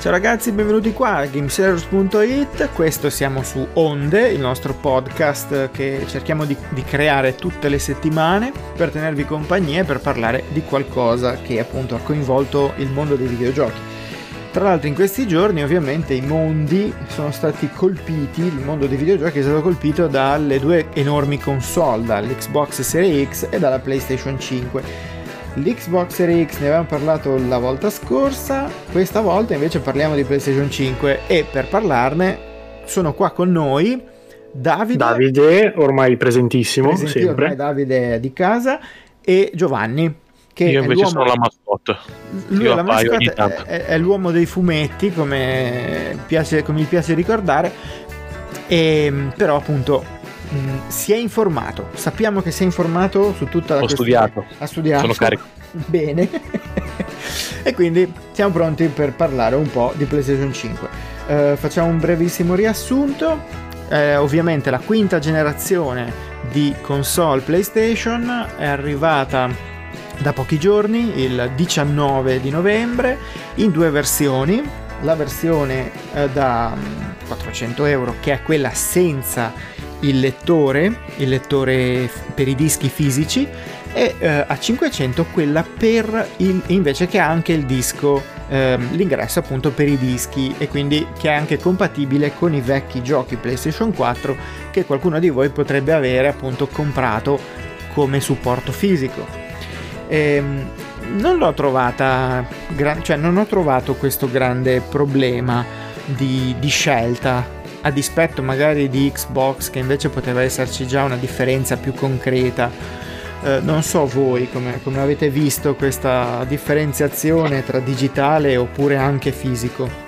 Ciao ragazzi, benvenuti qua a Gamesellers.it. Questo siamo su Onde, il nostro podcast che cerchiamo di, di, creare tutte le settimane per tenervi compagnia e per parlare di qualcosa che appunto ha coinvolto il mondo dei videogiochi. Tra l'altro in questi giorni ovviamente i mondi sono stati colpiti, il mondo dei videogiochi è stato colpito dalle due enormi console, dall'Xbox Series X e dalla PlayStation 5 L'Xbox Series X ne avevamo parlato la volta scorsa, questa volta invece parliamo di PlayStation 5 e per parlarne sono qua con noi Davide. Davide, ormai presentissimo, sempre. Ormai Davide di casa e Giovanni. Che Io invece sono la mascotte. Lui è la mascotte, è, è, l'uomo dei fumetti, come, piace, come mi piace ricordare. E, ehm, però appunto Mm, si è informato, sappiamo che si è informato su tutta la Ho questione. studiato. Ha studiato. Sono carico. Bene. e quindi siamo pronti per parlare un po' di PlayStation 5. Uh, eh, facciamo un brevissimo riassunto. Uh, ovviamente la quinta generazione di console PlayStation è arrivata da pochi giorni, il 19 di novembre, in due versioni. La versione uh, da 400 mm, euro, che è quella senza il lettore, il lettore per i dischi fisici, e eh, a 500 quella per il, invece che ha anche il disco, eh, l'ingresso appunto per i dischi e quindi che è anche compatibile con i vecchi giochi PlayStation 4 che qualcuno di voi potrebbe avere appunto comprato come supporto fisico. Ehm, non l'ho trovata, cioè non ho trovato questo grande problema di, di scelta a dispetto magari di Xbox che invece poteva esserci già una differenza più concreta. Eh, non so voi come, come avete visto questa differenziazione tra digitale oppure anche fisico.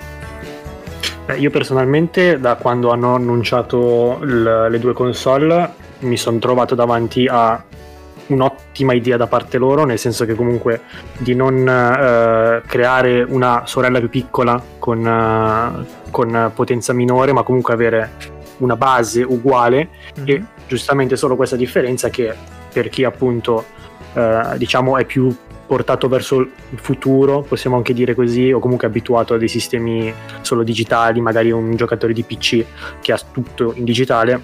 io personalmente da quando hanno annunciato l- le due console mi sono trovato davanti a un'ottima idea da parte loro, nel senso che comunque di non eh, creare una sorella più piccola con, eh, con, potenza minore, ma comunque avere una base uguale mm-hmm. e giustamente solo questa differenza che per chi appunto eh, diciamo è più portato verso il futuro, possiamo anche dire così, o comunque abituato a dei sistemi solo digitali, magari un giocatore di PC che ha tutto in digitale,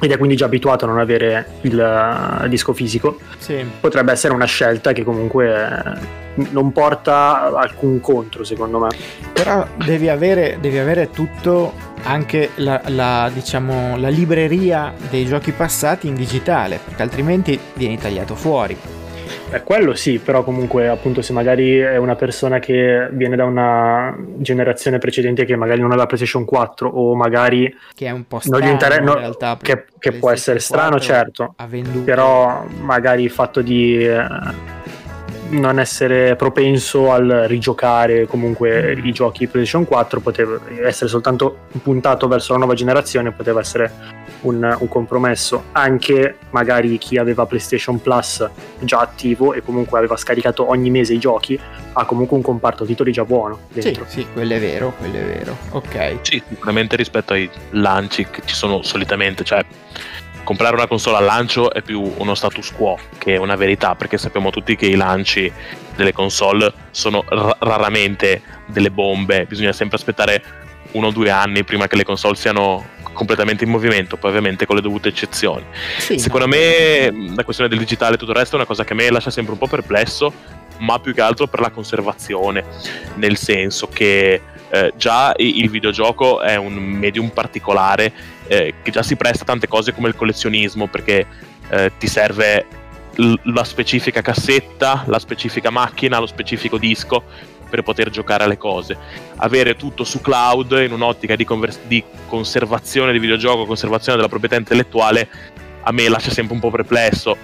ed è quindi già abituato a non avere il uh, disco fisico, sì. potrebbe essere una scelta che comunque eh, non porta alcun contro, secondo me. Però devi avere, devi avere tutto, anche la, la, diciamo, la libreria dei giochi passati in digitale, perché altrimenti vieni tagliato fuori. Beh, quello sì, però comunque appunto se magari è una persona che viene da una generazione precedente che magari non aveva PlayStation 4 o magari che è un po' strano inter- in realtà che, che può essere strano certo, però magari il fatto di eh, non essere propenso al rigiocare comunque mm. i giochi PlayStation 4 poteva essere soltanto puntato verso la nuova generazione poteva essere un, un, compromesso. Anche magari chi aveva PlayStation Plus già attivo e comunque aveva scaricato ogni mese i giochi ha comunque un comparto titoli già buono dentro. sì, sì, quello è vero quello è vero. Ok. Sì, sicuramente rispetto ai lanci che ci sono solitamente cioè comprare una console al lancio è più uno status quo che una verità, perché sappiamo tutti che i lanci delle console sono r- raramente delle bombe, bisogna sempre aspettare uno o due anni prima che le console siano completamente in movimento, poi ovviamente con le dovute eccezioni. Sì, Secondo no. me la questione del digitale e tutto il resto è una cosa che a me lascia sempre un po' perplesso, ma più che altro per la conservazione, nel senso che eh, già il videogioco è un medium particolare eh, che già si presta a tante cose come il collezionismo perché eh, ti serve l- la specifica cassetta, la specifica macchina, lo specifico disco per poter giocare alle cose. Avere tutto su cloud in un'ottica di, convers- di conservazione di videogioco, conservazione della proprietà intellettuale, a me lascia sempre un po' perplesso.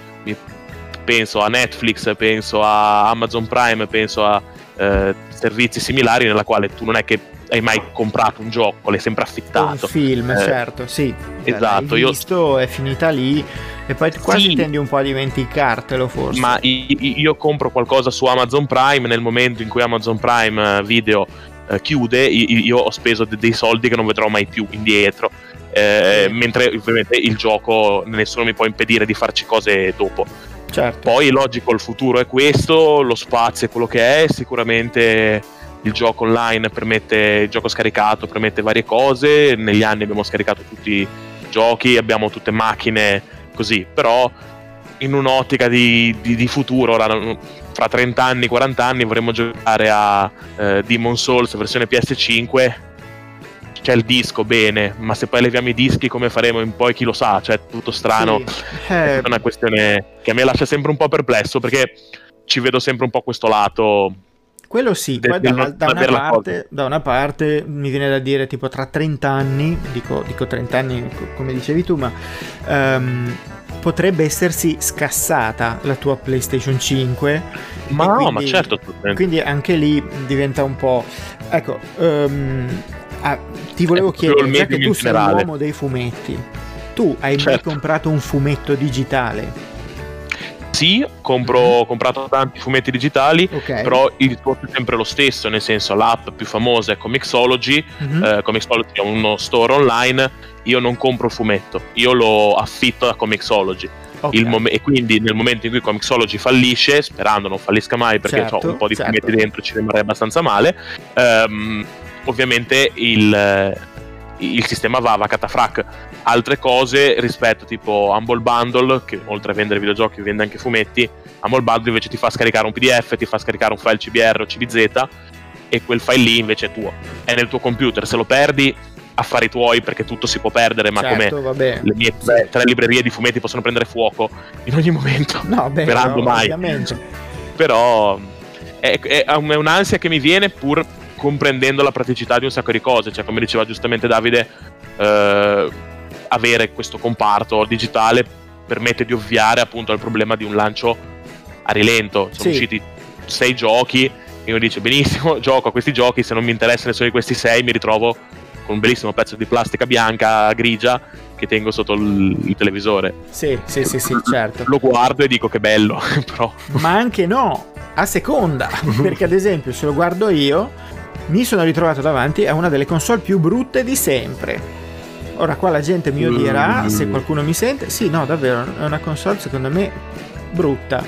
Penso a Netflix, penso a Amazon Prime, penso a eh, servizi similari nella quale tu non è che hai mai comprato un gioco, l'hai sempre affittato. Un film, eh, certo, sì. Esatto. L'hai visto, io... è finita lì e poi quasi sì, tendi un po' a dimenticartelo forse. Ma io compro qualcosa su Amazon Prime nel momento in cui Amazon Prime eh, Video eh, chiude, io ho speso dei soldi che non vedrò mai più indietro. Eh, sì. Mentre ovviamente il gioco nessuno mi può impedire di farci cose dopo. Certo. Poi logico, il futuro è questo, lo spazio è quello che è, sicuramente il gioco online permette il gioco scaricato, permette varie cose. Negli anni abbiamo scaricato tutti i giochi, abbiamo tutte macchine così, però in un'ottica di, di, di futuro, ora, fra 30 anni, 40 anni vorremmo giocare a eh, Demon Souls versione PS5 c'è il disco bene, ma se poi leviamo i dischi come faremo in poi chi lo sa, cioè tutto strano. Sì. Eh. È una questione che a me lascia sempre un po' perplesso perché ci vedo sempre un po' questo lato quello sì, da, da, una parte, da, una parte, mi viene da dire tipo tra 30 anni, dico, dico 30 anni come dicevi tu, ma um, potrebbe essersi scassata la tua PlayStation 5. Ma no, quindi, ma certo. Quindi anche lì diventa un po'... Ecco, um, ah, ti volevo chiedere, già che tu sei l'uomo dei fumetti, tu hai certo. mai comprato un fumetto digitale? Sì, compro, ho comprato tanti fumetti digitali, okay. però il discorso è sempre lo stesso, nel senso l'app più famosa è Comixology, mm-hmm. eh, Comixology è uno store online, io non compro il fumetto, io lo affitto da Comixology. Okay. Mom- e quindi nel momento in cui Comixology fallisce, sperando non fallisca mai perché certo, ho un po' di certo. fumetti dentro ci rimarrei abbastanza male, ehm, ovviamente il, il sistema va a catafrac. Altre cose rispetto tipo Humble Bundle che oltre a vendere videogiochi vende anche fumetti Humble Bundle invece ti fa scaricare un pdf ti fa scaricare un file cbr o cbz e quel file lì invece è tuo. È nel tuo computer. Se lo perdi affari tuoi perché tutto si può perdere ma certo, come le mie tre, tre, librerie di fumetti possono prendere fuoco in ogni momento. No, beh, sperando no, mai. ovviamente. però è, è, è un'ansia che mi viene pur comprendendo la praticità di un sacco di cose cioè come diceva giustamente Davide eh, avere questo comparto digitale permette di ovviare appunto al problema di un lancio a rilento. Sono sì. usciti sei giochi e uno dice benissimo, gioco a questi giochi, se non mi interessa nessuno di questi sei mi ritrovo con un bellissimo pezzo di plastica bianca, grigia, che tengo sotto il, il televisore. Sì, sì, sì, sì, certo. Lo guardo e dico che bello, però... Ma anche no, a seconda, perché ad esempio se lo guardo io, mi sono ritrovato davanti a una delle console più brutte di sempre Ora qua la gente mi odierà se qualcuno mi sente. Sì, no, davvero, è una console secondo me brutta.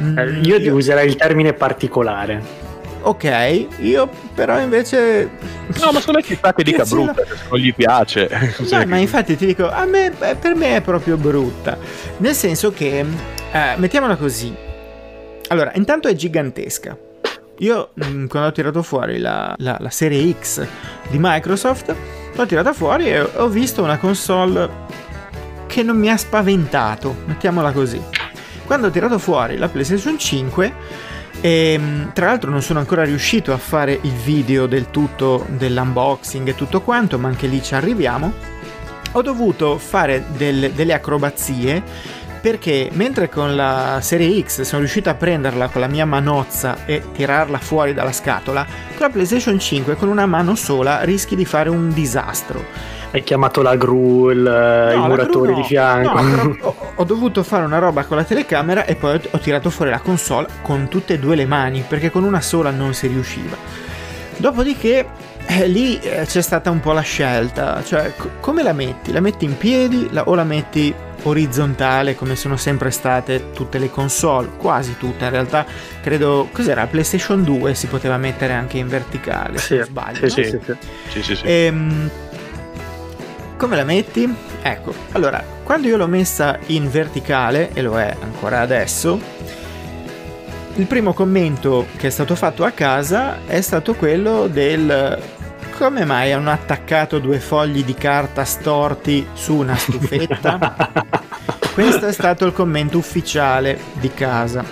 Mm, eh, io, io userei il termine particolare. Ok, io però invece... No, ma secondo me che dica brutta, se non gli piace. No, ma infatti ti dico, a me, per me è proprio brutta. Nel senso che, eh, mettiamola così. Allora, intanto è gigantesca. Io, mm, quando ho tirato fuori la, la, la serie X di Microsoft, l'ho tirata fuori e ho visto una console che non mi ha spaventato, mettiamola così. Quando ho tirato fuori la PlayStation 5, e, ehm, tra l'altro non sono ancora riuscito a fare il video del tutto dell'unboxing e tutto quanto, ma anche lì ci arriviamo. Ho dovuto fare del, delle acrobazie perché mentre con la serie X sono riuscito a prenderla con la mia manozza e tirarla fuori dalla scatola, con la PlayStation 5 con una mano sola rischi di fare un disastro. Hai chiamato la gru, il, no, i muratori no. di fianco. No, ho, ho, dovuto fare una roba con la telecamera e poi ho tirato fuori la console con tutte e due le mani perché con una sola non si riusciva. Dopodiché eh, lì eh, c'è stata un po' la scelta, cioè c- come la metti? La metti in piedi la, o la metti orizzontale come sono sempre state tutte le console, quasi tutte in realtà, credo, cos'era, PlayStation 2 si poteva mettere anche in verticale, sì, se sbaglio. Sì, no? sì, sì. sì, E, ehm, come la metti? Ecco, allora, quando io l'ho messa in verticale, e lo è ancora adesso, il primo commento che è stato fatto a casa è stato quello del come mai hanno attaccato due fogli di carta storti su una stufetta? Questo è stato il commento ufficiale di casa.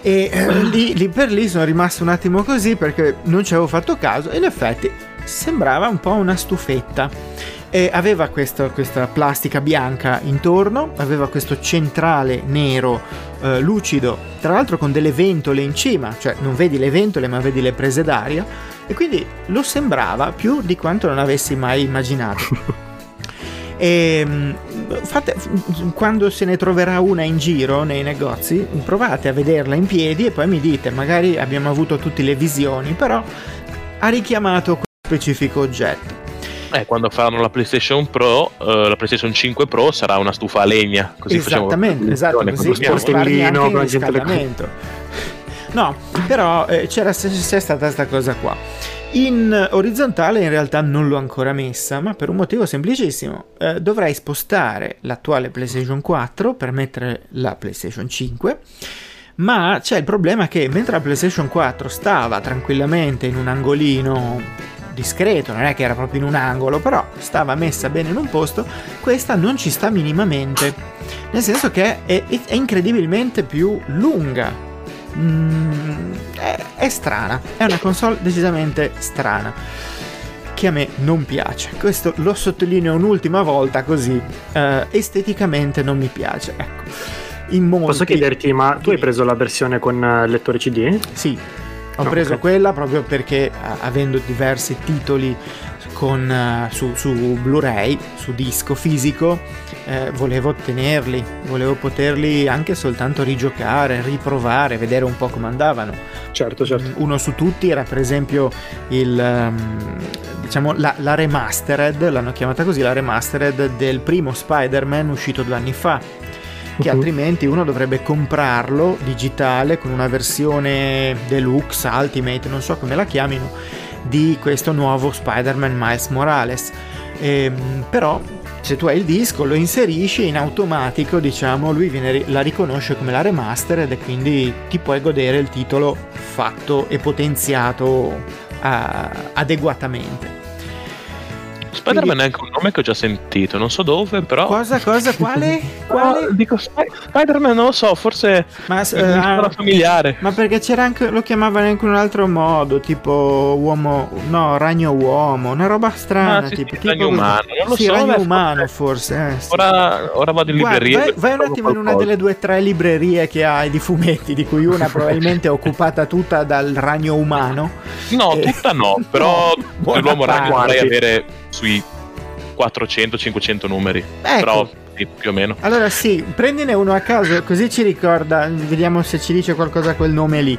E eh, lì, lì, per lì sono rimasto un attimo così perché non ci avevo fatto caso e in effetti sembrava un po' una stufetta. E aveva questo, questa plastica bianca intorno, aveva questo centrale nero eh, lucido, tra l'altro con delle ventole in cima, cioè non vedi le ventole ma vedi le prese d'aria e quindi lo sembrava più di quanto non avessi mai immaginato. E ehm, fate, quando se ne troverà una in giro nei negozi, provate a vederla in piedi e poi mi dite, magari abbiamo avuto tutte le visioni, però ha richiamato quel specifico oggetto. Eh, quando faranno la PlayStation Pro, uh, la PlayStation 5 Pro sarà una stufa a legna. Così Esattamente, esatto, così sportellino con riscaldamento. No, però eh, c'era, c'è stata questa cosa qua. In orizzontale in realtà non l'ho ancora messa, ma per un motivo semplicissimo. Eh, dovrei spostare l'attuale PlayStation 4 per mettere la PlayStation 5. Ma c'è il problema che mentre la PlayStation 4 stava tranquillamente in un angolino discreto, non è che era proprio in un angolo, però stava messa bene in un posto, questa non ci sta minimamente. Nel senso che è, è incredibilmente più lunga mm, è, è strana, è una console decisamente strana che a me non piace. Questo lo sottolineo un'ultima volta così uh, esteticamente non mi piace. Ecco. In molti... Posso chiederti, ma tu hai preso la versione con eh, lettore CD? Sì, ho preso okay. quella proprio perché avendo diversi titoli con, uh, su, su, Blu-ray, su disco fisico, eh, volevo tenerli, volevo poterli anche soltanto rigiocare, riprovare, vedere un po' come andavano. Certo, certo. Mm, uno su tutti era per esempio il, um, diciamo, la, la remastered, l'hanno chiamata così, la remastered del primo Spider-Man uscito due anni fa, che uh-huh. altrimenti uno dovrebbe comprarlo digitale con una versione deluxe, ultimate, non so come la chiamino, di questo nuovo Spider-Man Miles Morales. Ehm, però se tu hai il disco lo inserisci in automatico diciamo lui viene, la riconosce come la remastered e quindi ti puoi godere il titolo fatto e potenziato uh, adeguatamente Spider-Man è anche un nome che ho già sentito, non so dove, però. Cosa, cosa, quale? quale? No, dico Sp- Spider-Man, non lo so, forse. Ma uh, ah, familiare. Ma perché c'era anche. Lo chiamavano anche in un altro modo, tipo uomo. No, ragno uomo, una roba strana. Ah, sì, tipo, sì, tipo ragno umano. Non lo sì, so, ragno umano, forse. Eh, sì. ora, ora, vado in Guarda, libreria. Vai, vai un attimo in una delle due o tre librerie che hai di fumetti, di cui una probabilmente è occupata tutta dal ragno umano. No, e... tutta no, però no, l'uomo ragno vorrei avere sui 400-500 numeri. Ecco. Però sì, più o meno. Allora sì, prendine uno a caso, così ci ricorda, vediamo se ci dice qualcosa quel nome lì.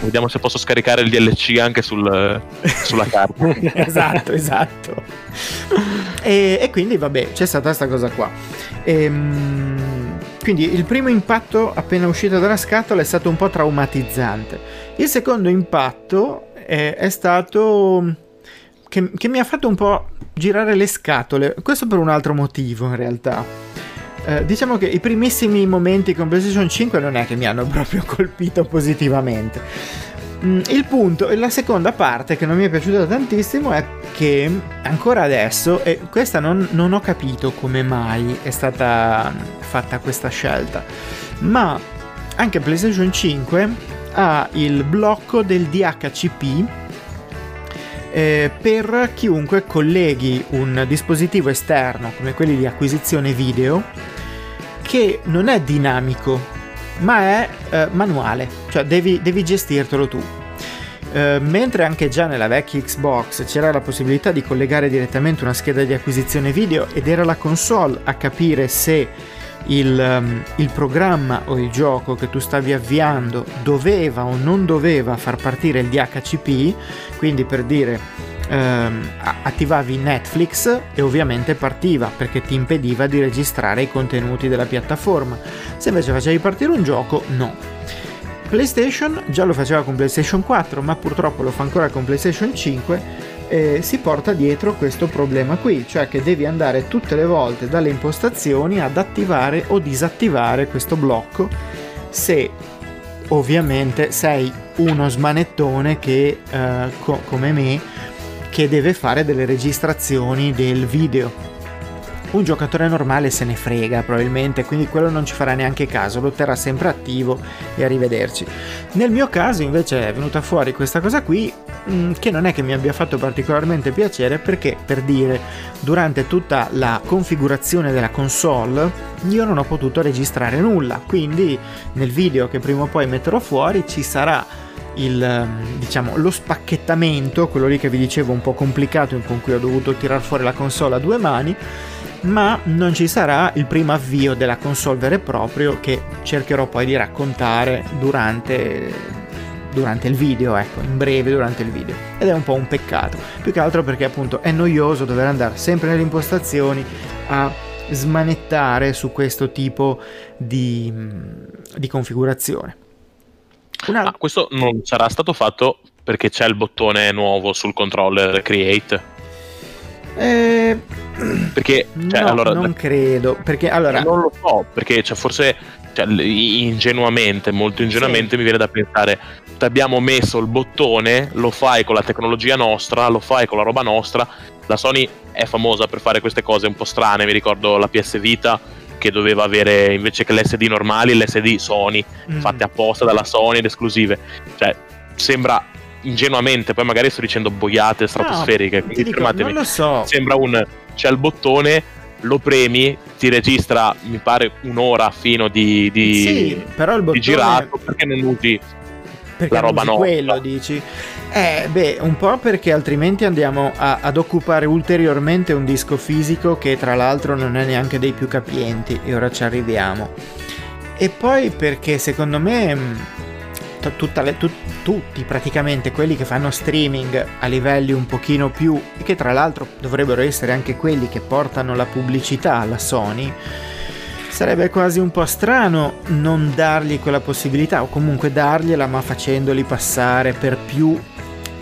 Vediamo se posso scaricare il DLC anche sul, sulla carta. esatto, esatto. E, e, quindi vabbè, c'è stata questa cosa qua. Ehm, quindi il primo impatto appena uscito dalla scatola è stato un po' traumatizzante. Il secondo impatto è, è stato che, che mi ha fatto un po' girare le scatole. Questo per un altro motivo, in realtà. Eh, diciamo che i primissimi momenti con PlayStation 5 non è che mi hanno proprio colpito positivamente. Mm, il punto, e la seconda parte che non mi è piaciuta tantissimo è che ancora adesso, e questa non, non ho capito come mai è stata fatta questa scelta, ma anche PlayStation 5 ha il blocco del DHCP eh, per chiunque colleghi un dispositivo esterno come quelli di acquisizione video che non è dinamico ma è eh, manuale, cioè devi, devi gestirtelo tu. Eh, mentre anche già nella vecchia Xbox c'era la possibilità di collegare direttamente una scheda di acquisizione video ed era la console a capire se il, um, il, programma o il gioco che tu stavi avviando doveva o non doveva far partire il DHCP, quindi per dire um, attivavi Netflix e ovviamente partiva perché ti impediva di registrare i contenuti della piattaforma. Se invece facevi partire un gioco, no. PlayStation già lo faceva con PlayStation 4, ma purtroppo lo fa ancora con PlayStation 5 eh, si porta dietro questo problema qui, cioè che devi andare tutte le volte dalle impostazioni ad attivare o disattivare questo blocco se ovviamente sei uno smanettone che eh, co- come me che deve fare delle registrazioni del video un giocatore normale se ne frega probabilmente, quindi quello non ci farà neanche caso, lo terrà sempre attivo e arrivederci. Nel mio caso invece è venuta fuori questa cosa qui mm, che non è che mi abbia fatto particolarmente piacere perché per dire durante tutta la configurazione della console io non ho potuto registrare nulla, quindi nel video che prima o poi metterò fuori ci sarà il, diciamo, lo spacchettamento, quello lì che vi dicevo un po' complicato con cui ho dovuto tirare fuori la console a due mani ma non ci sarà il primo avvio della console vero e proprio che cercherò poi di raccontare durante, durante il video, ecco, in breve durante il video. Ed è un po' un peccato, più che altro perché appunto è noioso dover andare sempre nelle impostazioni a smanettare su questo tipo di, di configurazione. Una... Ah, questo non sarà stato fatto perché c'è il bottone nuovo sul controller Create. Eh, perché cioè, no, allora, non credo. Perché allora. Non lo so, perché cioè, forse cioè, ingenuamente, molto ingenuamente sì. mi viene da pensare ti abbiamo messo il bottone, lo fai con la tecnologia nostra, lo fai con la roba nostra. La Sony è famosa per fare queste cose un po' strane, mi ricordo la PS Vita che doveva avere invece che l'SD normali, l'SD Sony, mm. fatte apposta dalla Sony ed esclusive. Cioè, sembra ingenuamente, poi magari sto dicendo boiate stratosferiche, no, quindi dico, Non lo so. Sembra un c'è il bottone, lo premi, ti registra, mi pare, un'ora fino di, di, sì, però il bottone... di girato, perché non usi perché la roba nostra? quello dici? Eh, beh, un po' perché altrimenti andiamo a, ad occupare ulteriormente un disco fisico che tra l'altro non è neanche dei più capienti e ora ci arriviamo. E poi perché secondo me mm, le, tu, tutti praticamente quelli che fanno streaming a livelli un pochino più e che tra l'altro dovrebbero essere anche quelli che portano la pubblicità alla Sony sarebbe quasi un po' strano non dargli quella possibilità o comunque dargliela ma facendoli passare per più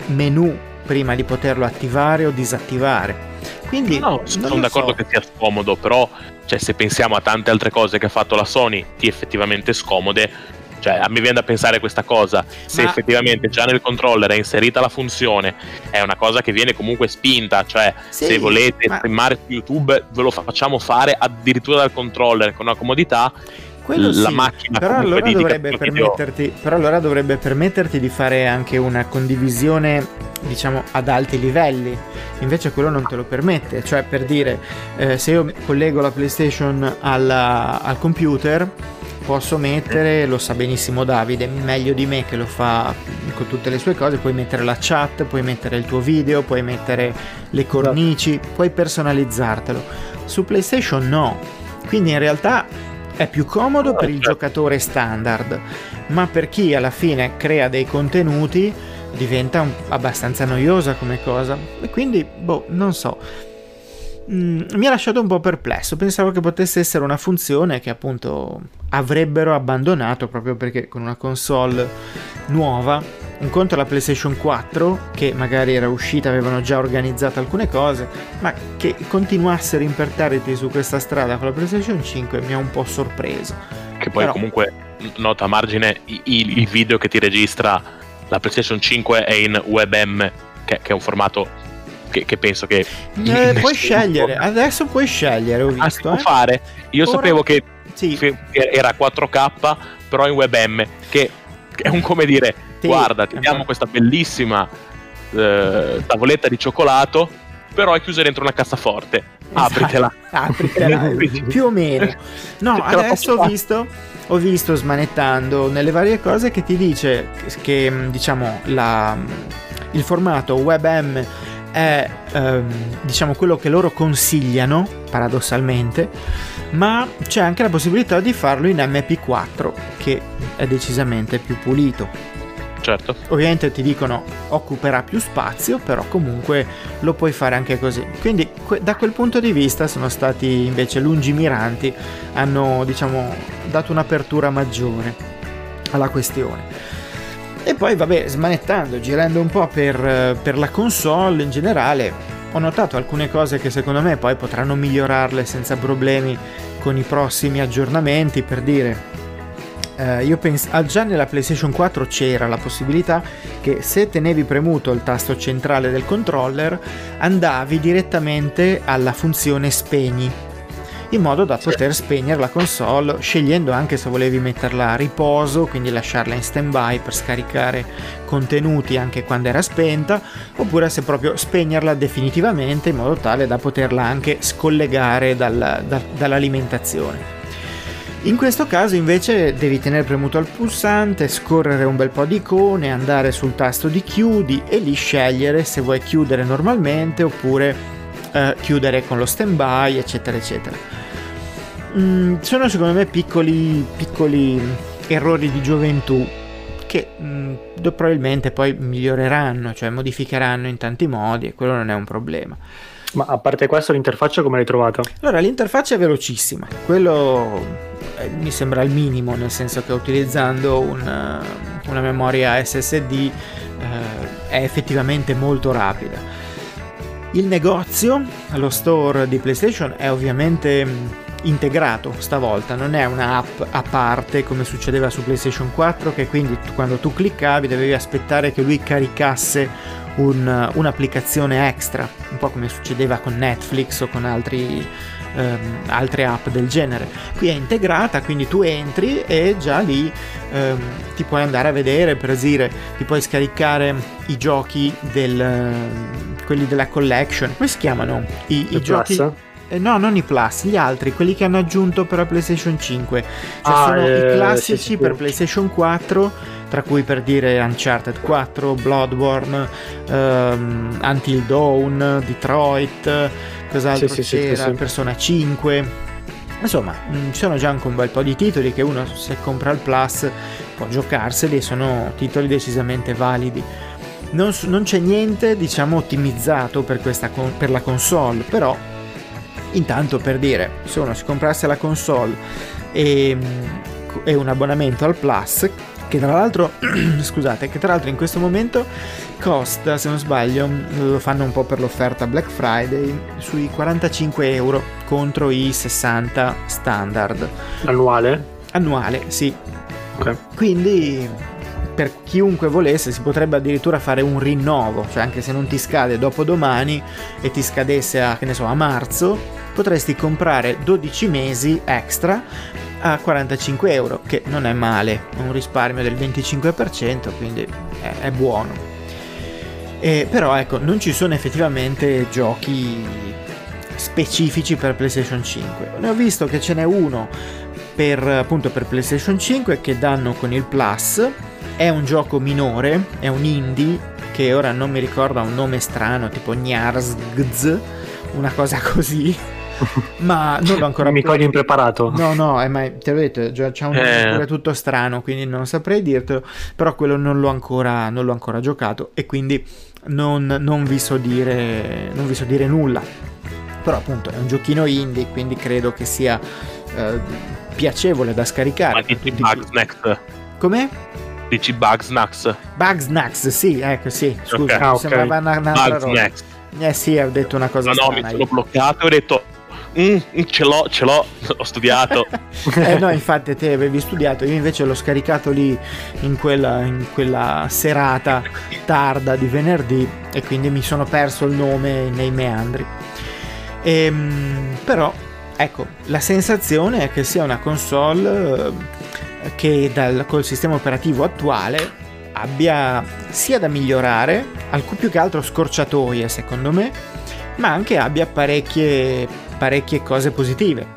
menu prima di poterlo attivare o disattivare. Quindi no, sono d'accordo so. che sia scomodo, però cioè, se pensiamo a tante altre cose che ha fatto la Sony, ti effettivamente scomode, cioè, a me viene da pensare questa cosa. Se Ma... effettivamente già nel controller è inserita la funzione, è una cosa che viene comunque spinta. Cioè, sì, se volete ma... streamare su YouTube, ve lo facciamo fare addirittura dal controller con una comodità. Quello la sì, macchina però allora, di, dovrebbe permetterti, però allora dovrebbe permetterti di fare anche una condivisione diciamo ad alti livelli invece quello non te lo permette cioè per dire eh, se io collego la playstation alla, al computer posso mettere, lo sa benissimo Davide, meglio di me che lo fa con tutte le sue cose, puoi mettere la chat, puoi mettere il tuo video, puoi mettere le cornici, puoi personalizzartelo. Su PlayStation no, quindi in realtà è più comodo per il certo. giocatore standard, ma per chi alla fine crea dei contenuti diventa un, abbastanza noiosa come cosa e quindi boh, non so mm, mi ha lasciato un po' perplesso. Pensavo che potesse essere una funzione che appunto avrebbero abbandonato proprio perché con una console nuova, un conto la PlayStation 4 che magari era uscita, avevano già organizzato alcune cose, ma che continuassero imperterriti su questa strada con la PlayStation 5 mi ha un po' sorpreso. Che poi Però... comunque nota a margine il, il video che ti registra la PlayStation 5 è in WebM, che, che è un formato che, che penso che... Eh, puoi scegliere, adesso puoi scegliere, ho ah, visto. Ah, eh. fare. Io Ora... sapevo che sì. era 4K, però in WebM, che, che è un come dire, sì. guarda, ti diamo questa bellissima eh, tavoletta di cioccolato, però è chiusa dentro una cassaforte. Esatto. Apritela. Apritela, più o meno. No, adesso ho visto ho visto smanettando nelle varie cose che ti dice che diciamo la, il formato WebM è ehm, diciamo quello che loro consigliano paradossalmente ma c'è anche la possibilità di farlo in MP4 che è decisamente più pulito. Certo. Ovviamente ti dicono occuperà più spazio però comunque lo puoi fare anche così. Quindi que- da quel punto di vista sono stati invece lungimiranti hanno diciamo dato un'apertura maggiore alla questione e poi, vabbè, smanettando, girando un po' per, per la console in generale, ho notato alcune cose che secondo me poi potranno migliorarle senza problemi con i prossimi aggiornamenti. Per dire, eh, io penso, ah, già nella PlayStation 4 c'era la possibilità che se tenevi premuto il tasto centrale del controller andavi direttamente alla funzione spegni in modo da poter spegnere la console scegliendo anche se volevi metterla a riposo, quindi lasciarla in stand by per scaricare contenuti anche quando era spenta, oppure se proprio spegnerla definitivamente in modo tale da poterla anche scollegare dal, da, dall'alimentazione. In questo caso invece devi tenere premuto il pulsante, scorrere un bel po' di icone, andare sul tasto di chiudi e lì scegliere se vuoi chiudere normalmente oppure eh, chiudere con lo stand by eccetera eccetera mm, sono secondo me piccoli, piccoli errori di gioventù che mm, probabilmente poi miglioreranno, cioè modificheranno in tanti modi e quello non è un problema. Ma a parte questo, l'interfaccia come l'hai trovata? Allora, l'interfaccia è velocissima, quello eh, mi sembra il minimo, nel senso che utilizzando una, una memoria SSD eh, è effettivamente molto rapida. Il negozio, lo store di PlayStation è ovviamente integrato stavolta, non è un'app a parte come succedeva su PlayStation 4 che quindi quando tu cliccavi dovevi aspettare che lui caricasse un, un'applicazione extra, un po' come succedeva con Netflix o con altri, ehm, altre app del genere. Qui è integrata, quindi tu entri e già lì ehm, ti puoi andare a vedere, per dire, ti puoi scaricare i giochi del, quelli della collection, come si chiamano? I, i giochi... Eh, no, non i Plus, gli altri, quelli che hanno aggiunto per la PlayStation 5. Cioè ah, sono eh, i classici sì, sì. per PlayStation 4 tra cui per dire Uncharted 4, Bloodborne, um, Until Dawn, Detroit, cos'altro sì, c'era, Persona 5. Insomma, mm, ci sono già anche un bel po' di titoli che uno se compra il Plus può giocarseli e sono titoli decisamente validi. Non, non c'è niente, diciamo, ottimizzato per, questa, per la console, però intanto per dire, se uno si comprasse la console e, e un abbonamento al Plus, che tra l'altro, scusate, che tra l'altro in questo momento costa, se non sbaglio, lo fanno un po' per l'offerta Black Friday, sui 45 euro contro i 60 standard. Annuale? Annuale, sì. Ok. Quindi per chiunque volesse si potrebbe addirittura fare un rinnovo, cioè anche se non ti scade dopo domani e ti scadesse a, so, a marzo, potresti comprare 12 mesi extra a 45 euro, che non è male, un risparmio del 25%, quindi è, è buono. E, però ecco, non ci sono effettivamente giochi specifici per PlayStation 5. Ne ho visto che ce n'è uno per, appunto per PlayStation 5 che danno con il Plus. È un gioco minore, è un indie che ora non mi ricorda un nome strano, tipo Gz, una cosa così ma non l'ho ancora mi cogli impreparato no no eh, ma te l'ho detto già c'è un eh. tutto strano quindi non saprei dirtelo però quello non l'ho ancora, non l'ho ancora giocato e quindi non, non, vi so dire, non vi so dire nulla però appunto è un giochino indie quindi credo che sia eh, piacevole da scaricare ma dici Bugsnax come? dici Bugsnax Bugsnax sì ecco sì scusa okay. ah, okay. sembrava una, un'altra Bugsnax. eh sì, ho detto una cosa no, no, mi sono bloccato e ho detto Mm, mm, ce l'ho, ce l'ho, ho studiato. eh no, infatti te avevi studiato, io invece l'ho scaricato lì in quella, in quella serata tarda di venerdì e quindi mi sono perso il nome nei meandri. Ehm, però, ecco, la sensazione è che sia una console eh, che dal, col sistema operativo attuale abbia sia da migliorare, alcun più che altro scorciatoie secondo me, ma anche abbia parecchie parecchie cose positive.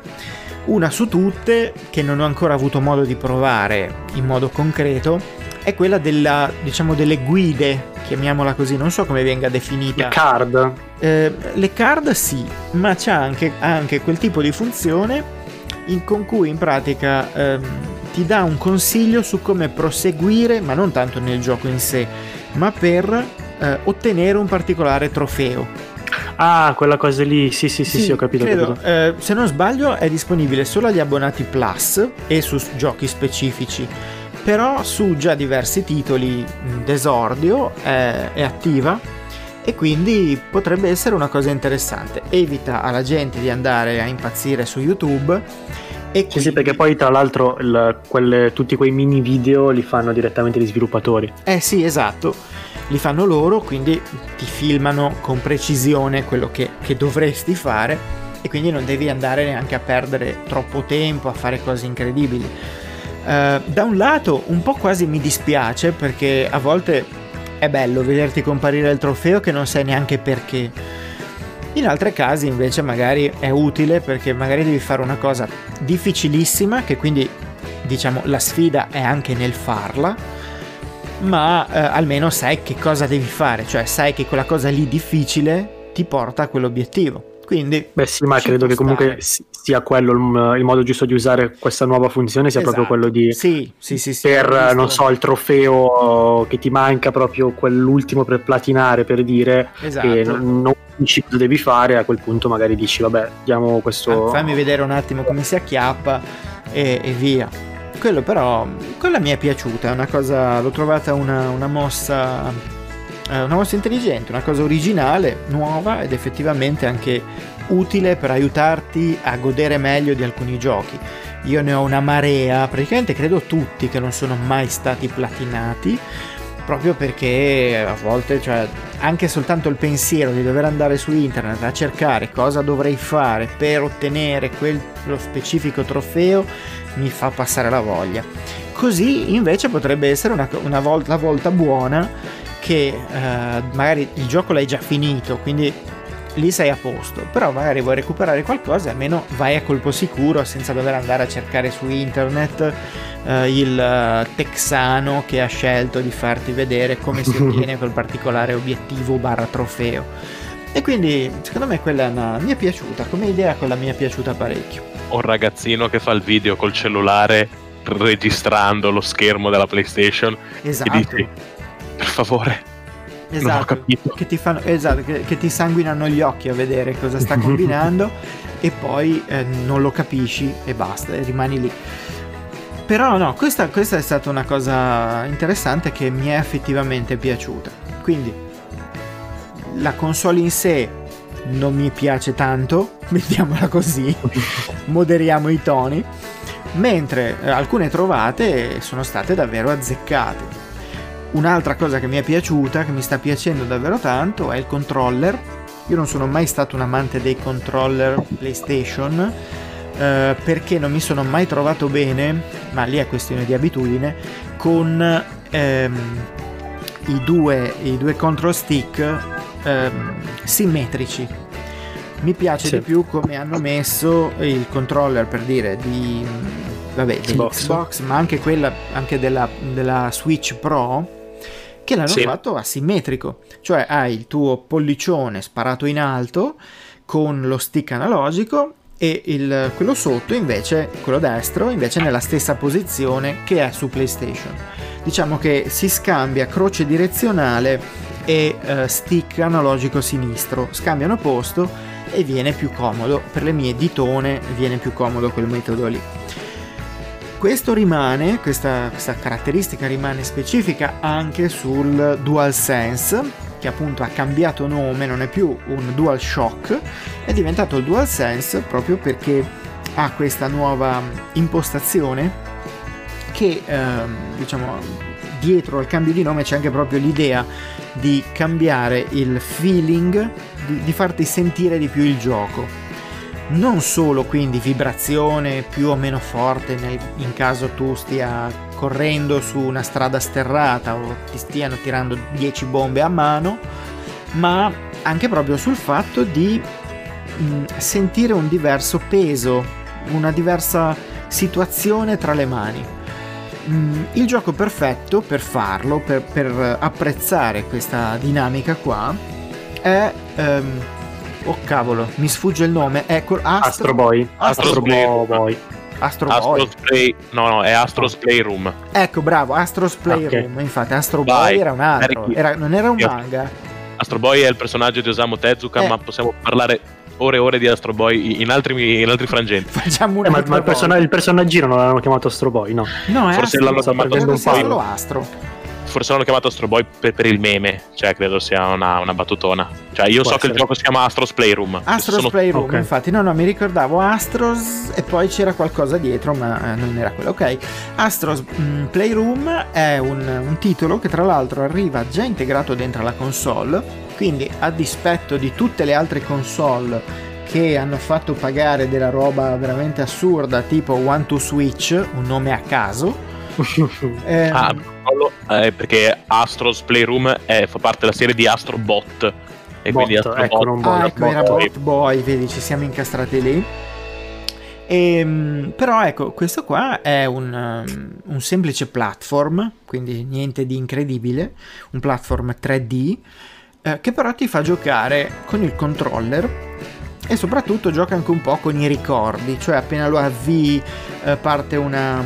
Una su tutte, che non ho ancora avuto modo di provare in modo concreto, è quella della, diciamo, delle guide, chiamiamola così, non so come venga definita. Le card? Eh, le card sì, ma c'è anche, anche quel tipo di funzione in, con cui in pratica ehm, ti dà un consiglio su come proseguire, ma non tanto nel gioco in sé, ma per eh, ottenere un particolare trofeo. Ah, quella cosa lì, sì, sì, sì, sì, sì ho capito. Credo, capito. Eh, se non sbaglio è disponibile solo agli abbonati Plus e su giochi specifici, però su già diversi titoli d'esordio è, è attiva e quindi potrebbe essere una cosa interessante. Evita alla gente di andare a impazzire su YouTube. E sì, quindi... sì, perché poi tra l'altro il, quelle, tutti quei mini video li fanno direttamente gli sviluppatori. Eh sì, esatto li fanno loro, quindi ti filmano con precisione quello che, che dovresti fare e quindi non devi andare neanche a perdere troppo tempo a fare cose incredibili. Uh, da un lato un po' quasi mi dispiace perché a volte è bello vederti comparire il trofeo che non sai neanche perché. In altri casi invece magari è utile perché magari devi fare una cosa difficilissima che quindi diciamo la sfida è anche nel farla ma eh, almeno sai che cosa devi fare, cioè sai che quella cosa lì difficile ti porta a quell'obiettivo. Quindi, Beh sì, ma credo che comunque sia quello il, il, modo giusto di usare questa nuova funzione, sia esatto. proprio quello di... Sì, sì, sì. sì per, non so, il trofeo che ti manca proprio quell'ultimo per platinare, per dire, esatto. che non, non capisci cosa devi fare, a quel punto magari dici vabbè, diamo questo... Ah, fammi vedere un attimo come si acchiappa e, e via. Quello però, quella mi è piaciuta, è una cosa, l'ho trovata una, una mossa eh, una mossa intelligente, una cosa originale, nuova ed effettivamente anche utile per aiutarti a godere meglio di alcuni giochi. Io ne ho una marea, praticamente credo tutti che non sono mai stati platinati, proprio perché a volte, cioè, anche soltanto il pensiero di dover andare su internet a cercare cosa dovrei fare per ottenere quello specifico trofeo mi fa passare la voglia. Così invece potrebbe essere una, una volta, volta buona che eh, magari il gioco l'hai già finito, quindi lì sei a posto, però magari vuoi recuperare qualcosa e almeno vai a colpo sicuro senza dover andare a cercare su internet eh, il uh, texano che ha scelto di farti vedere come si ottiene quel particolare obiettivo barra trofeo. E quindi secondo me quella una... mi è piaciuta, come idea quella mi è piaciuta parecchio. Un ragazzino che fa il video col cellulare registrando lo schermo della PlayStation esatto. e dici per favore Esatto, che ti, fanno, esatto che, che ti, sanguinano gli occhi a vedere cosa sta combinando e poi eh, non lo capisci e basta, e rimani lì. Però no, questa, questa, è stata una cosa interessante che mi è effettivamente piaciuta. Quindi la console in sé non mi piace tanto, mettiamola così, moderiamo i toni, mentre alcune trovate sono state davvero azzeccate. Un'altra cosa che mi è piaciuta, che mi sta piacendo davvero tanto, è il controller. Io non sono mai stato un amante dei controller PlayStation eh, perché non mi sono mai trovato bene, ma lì è questione di abitudine, con ehm, i, due, i, due, control stick ehm, simmetrici. Mi piace sì. di più come hanno messo il controller per dire di vabbè, Xbox, ma anche quella anche della, della Switch Pro che l'hanno sì. fatto asimmetrico, cioè hai il tuo pollicione sparato in alto con lo stick analogico e il, quello sotto invece, quello destro, invece nella stessa posizione che è su PlayStation. Diciamo che si scambia croce direzionale e uh, stick analogico sinistro, scambiano posto e viene più comodo, per le mie ditone viene più comodo quel metodo lì. Questo rimane, questa, questa caratteristica rimane specifica anche sul DualSense, che appunto ha cambiato nome, non è più un DualShock, è diventato il DualSense proprio perché ha questa nuova impostazione che ehm, diciamo dietro al cambio di nome c'è anche proprio l'idea di cambiare il feeling, di, di farti sentire di più il gioco non solo quindi vibrazione più o meno forte nel, in caso tu stia correndo su una strada sterrata o ti stiano tirando 10 bombe a mano, ma anche proprio sul fatto di mh, mm, sentire un diverso peso, una diversa situazione tra le mani. Mm, il gioco perfetto per farlo, per, per apprezzare questa dinamica qua, è... Um, Oh cavolo, mi sfugge il nome. Ecco, Astro, Astro Boy. Astro, Astro Boy. Boy. Astro Boy. Play... No, no, è Astro's Playroom. Ecco, bravo, Astro's Playroom. Okay. Infatti, Astro Vai. Boy era un altro. Era, non era un Io... manga. Astro Boy è il personaggio di Osamu Tezuka, eh. ma possiamo parlare ore e ore di Astro Boy in altri, in altri frangenti. Facciamo una eh, ma, ma il, person- il, personaggino non l'hanno chiamato Astro Boy, no? No, Forse Astro, l'hanno chiamato un po'. solo Astro forse l'hanno chiamato Astro Boy per, per, il meme, cioè credo sia una, una battutona. Cioè io Può so essere. che il gioco si chiama Astros Playroom. Astros sono... Playroom, okay. infatti, no, no, mi ricordavo Astros e poi c'era qualcosa dietro, ma eh, non era quello. Ok, Astros mh, mm, Playroom è un, un titolo che tra l'altro arriva già integrato dentro la console, quindi a dispetto di tutte le altre console che hanno fatto pagare della roba veramente assurda tipo One to Switch, un nome a caso eh, ah, eh, perché Astros Playroom è, fa parte della serie di Astro Bot. E Bot, quindi Astro ecco, Bot, ah, ecco, era Bot Boy, vedi, ci siamo incastrati lì. E, ehm, però ecco, questo qua è un, um, un, semplice platform, quindi niente di incredibile, un platform 3D, eh, che però ti fa giocare con il controller e soprattutto gioca anche un po' con i ricordi, cioè appena lo avvii eh, parte una,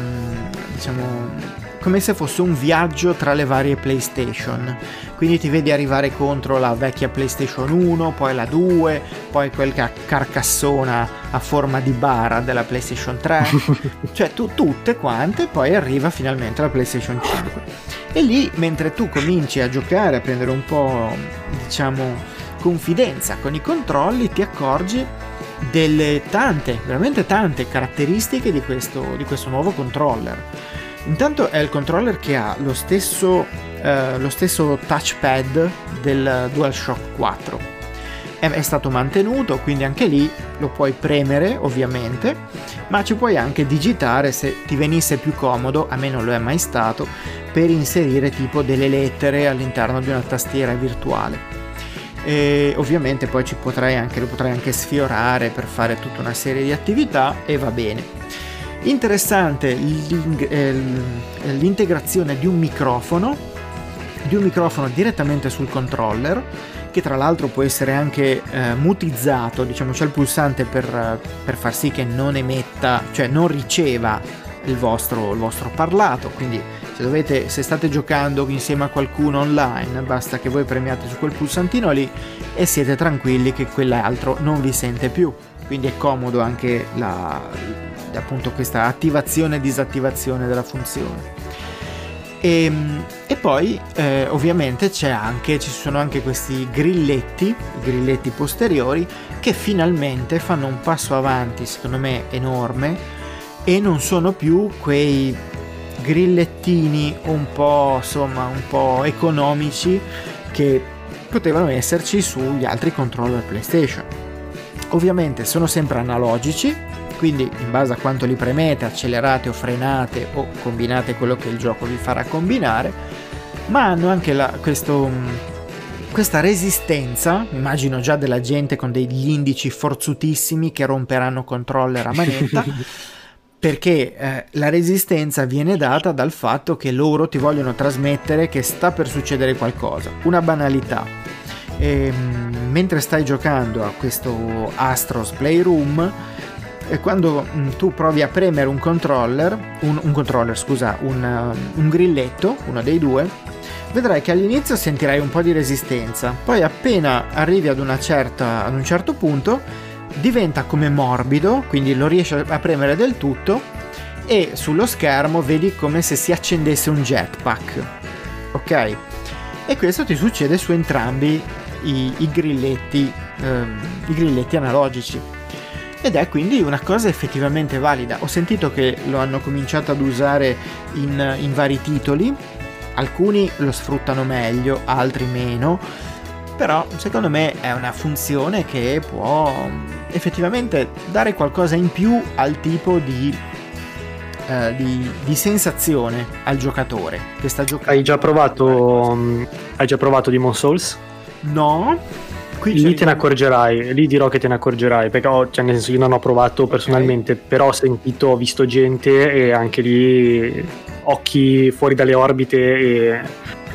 diciamo, come se fosse un viaggio tra le varie PlayStation. Quindi ti vedi arrivare contro la vecchia PlayStation 1, poi la 2, poi quella carcassona a forma di bara della PlayStation 3, cioè tu, tutte quante, poi arriva finalmente la PlayStation 5. E lì, mentre tu cominci a giocare, a prendere un po', diciamo, confidenza con i controlli, ti accorgi delle tante, veramente tante caratteristiche di questo, di questo nuovo controller. Intanto è il controller che ha lo stesso, eh, lo stesso touchpad del DualShock 4. È, è stato mantenuto, quindi anche lì lo puoi premere ovviamente, ma ci puoi anche digitare se ti venisse più comodo, a me non lo è mai stato, per inserire tipo delle lettere all'interno di una tastiera virtuale e ovviamente poi ci potrai anche, lo potrai anche sfiorare per fare tutta una serie di attività e va bene. Interessante eh, l'integrazione di un microfono, di un microfono direttamente sul controller che tra l'altro può essere anche eh, mutizzato, diciamo c'è il pulsante per, per, far sì che non emetta, cioè non riceva il vostro, il vostro parlato, quindi se, dovete, se state giocando insieme a qualcuno online, basta che voi premiate su quel pulsantino lì e siete tranquilli che quell'altro non vi sente più. Quindi è comodo anche la, appunto questa attivazione e disattivazione della funzione. E, ehm, e poi eh, ovviamente anche, ci sono anche questi grilletti, i grilletti posteriori, che finalmente fanno un passo avanti, secondo me enorme, e non sono più quei grillettini un po', insomma, un po' economici che potevano esserci sugli altri controller PlayStation. Ovviamente sono sempre analogici, quindi in base a quanto li premete, accelerate o frenate o combinate quello che il gioco vi farà combinare, ma hanno anche la, questo, questa resistenza, immagino già della gente con degli indici forzutissimi che romperanno controller a manetta. perché eh, la resistenza viene data dal fatto che loro ti vogliono trasmettere che sta per succedere qualcosa, una banalità. E, ehm, mentre stai giocando a questo Astros Playroom, e quando mm, tu provi a premere un controller, un, un controller, scusa, un, um, un grilletto, uno dei due, vedrai che all'inizio sentirai un po' di resistenza, poi appena arrivi ad, certa, ad un certo punto diventa come morbido, quindi lo riesci a premere del tutto e sullo schermo vedi come se si accendesse un jetpack. Ok? E questo ti succede su entrambi i, i grilletti, ehm, i grilletti analogici. Ed è quindi una cosa effettivamente valida. Ho sentito che lo hanno cominciato ad usare in, in vari titoli, alcuni lo sfruttano meglio, altri meno però secondo me è una funzione che può effettivamente dare qualcosa in più al tipo di, uh, di, di sensazione al giocatore che sta giocando. Hai già provato, um, hai già provato Demon Souls? No. Qui lì te ne accorgerai, lì dirò che te ne accorgerai, perché ho, cioè nel senso io non ho provato personalmente, okay. però ho sentito, ho visto gente e anche lì occhi fuori dalle orbite e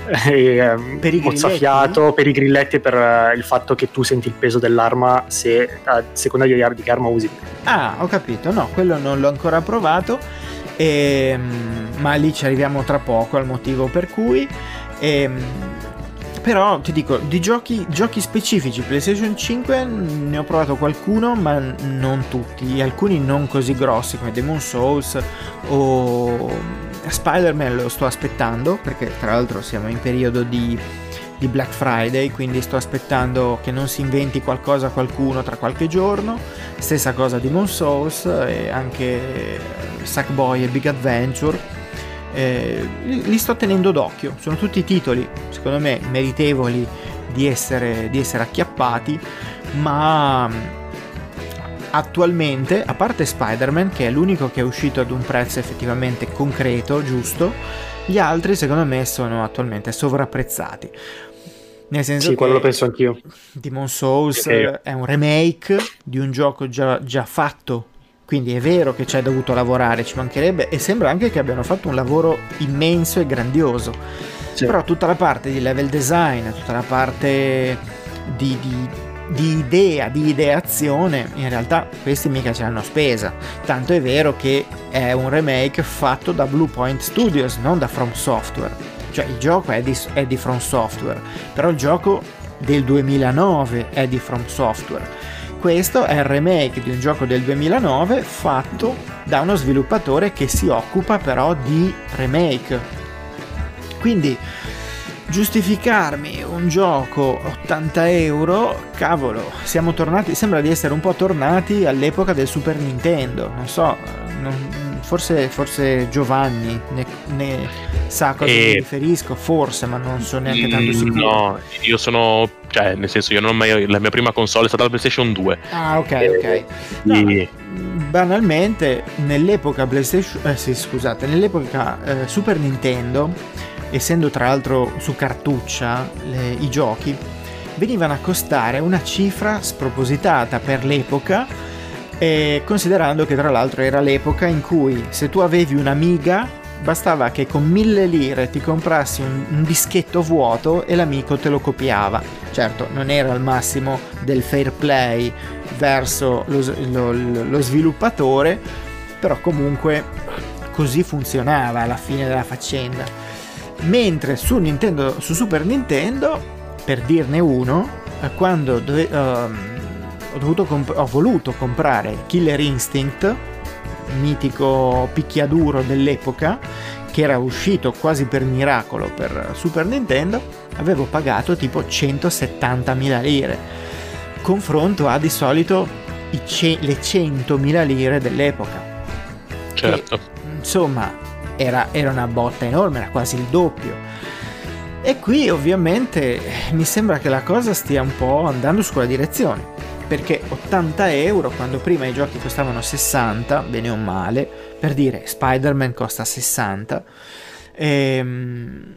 ehm, per mozzafiato per i grilletti e per uh, il fatto che tu senti il peso dell'arma se, a seconda di, di che arma usi. Ah, ho capito, no, quello non l'ho ancora provato, e, ehm, ma lì ci arriviamo tra poco al motivo per cui... E, ehm, però ti dico, di giochi, giochi, specifici PlayStation 5 ne ho provato qualcuno, ma non tutti, alcuni non così grossi come Demon Souls o Spider-Man lo sto aspettando perché tra l'altro siamo in periodo di, di, Black Friday, quindi sto aspettando che non si inventi qualcosa qualcuno tra qualche giorno. Stessa cosa di Moon Souls e anche Sackboy e Big Adventure. Eh, li sto tenendo d'occhio, sono tutti titoli secondo me meritevoli di essere, di essere acchiappati, ma attualmente, a parte Spider-Man, che è l'unico che è uscito ad un prezzo effettivamente concreto, giusto, gli altri secondo me sono attualmente sovrapprezzati. Nel senso sì, quello lo penso anch'io. Demon Souls è un remake di un gioco già, già fatto quindi è vero che ci hai dovuto lavorare, ci mancherebbe, e sembra anche che abbiano fatto un lavoro immenso e grandioso. Sì. Però tutta la parte di level design, tutta la parte di, di di idea, di ideazione, in realtà questi mica ce l'hanno spesa. Tanto è vero che è un remake fatto da Bluepoint Studios, non da From Software. Cioè il gioco è di, è di From Software, però il gioco del 2009 è di From Software. Questo è il remake di un gioco del 2009 fatto da uno sviluppatore che si occupa però di remake. Quindi giustificarmi un gioco 80 euro, cavolo, siamo tornati, sembra di essere un po' tornati all'epoca del Super Nintendo, non so, non, forse, forse, Giovanni ne, ne, sa a cosa e... mi riferisco, forse, ma non sono neanche tanto mm, sicuro. No, io sono, cioè, nel senso, io non ho mai, la mia prima console è stata la PlayStation 2. Ah, ok, ok. No, e... Banalmente, nell'epoca PlayStation, eh, sì, scusate, nell'epoca eh, Super Nintendo essendo tra l'altro su cartuccia le, i giochi, venivano a costare una cifra spropositata per l'epoca, eh, considerando che tra l'altro era l'epoca in cui se tu avevi un'Amiga bastava che con mille lire ti comprassi un, un, dischetto vuoto e l'amico te lo copiava. Certo, non era il massimo del fair play verso lo, lo, lo sviluppatore, però comunque così funzionava alla fine della faccenda. Mentre su, Nintendo, su Super Nintendo, per dirne uno, eh, quando dove, uh, ho, comp- ho voluto comprare Killer Instinct, mitico picchiaduro dell'epoca, che era uscito quasi per miracolo per Super Nintendo, avevo pagato tipo 170.000 lire. Confronto a di solito ce- le 100.000 lire dell'epoca. Certo. Che, insomma, era, era una botta enorme, era quasi il doppio. E qui ovviamente mi sembra che la cosa stia un po' andando su quella direzione. Perché 80 euro quando prima i giochi costavano 60, bene o male, per dire Spider-Man costa 60, ehm,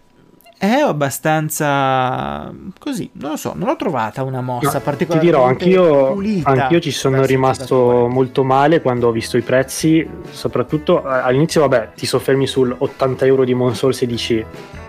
è abbastanza così, non lo so, non l'ho trovata una mossa no, particolarmente Ti dirò, anch'io, anch'io ci sono rimasto molto male quando ho visto i prezzi, soprattutto all'inizio, vabbè, ti soffermi sul 80 euro di Souls e dici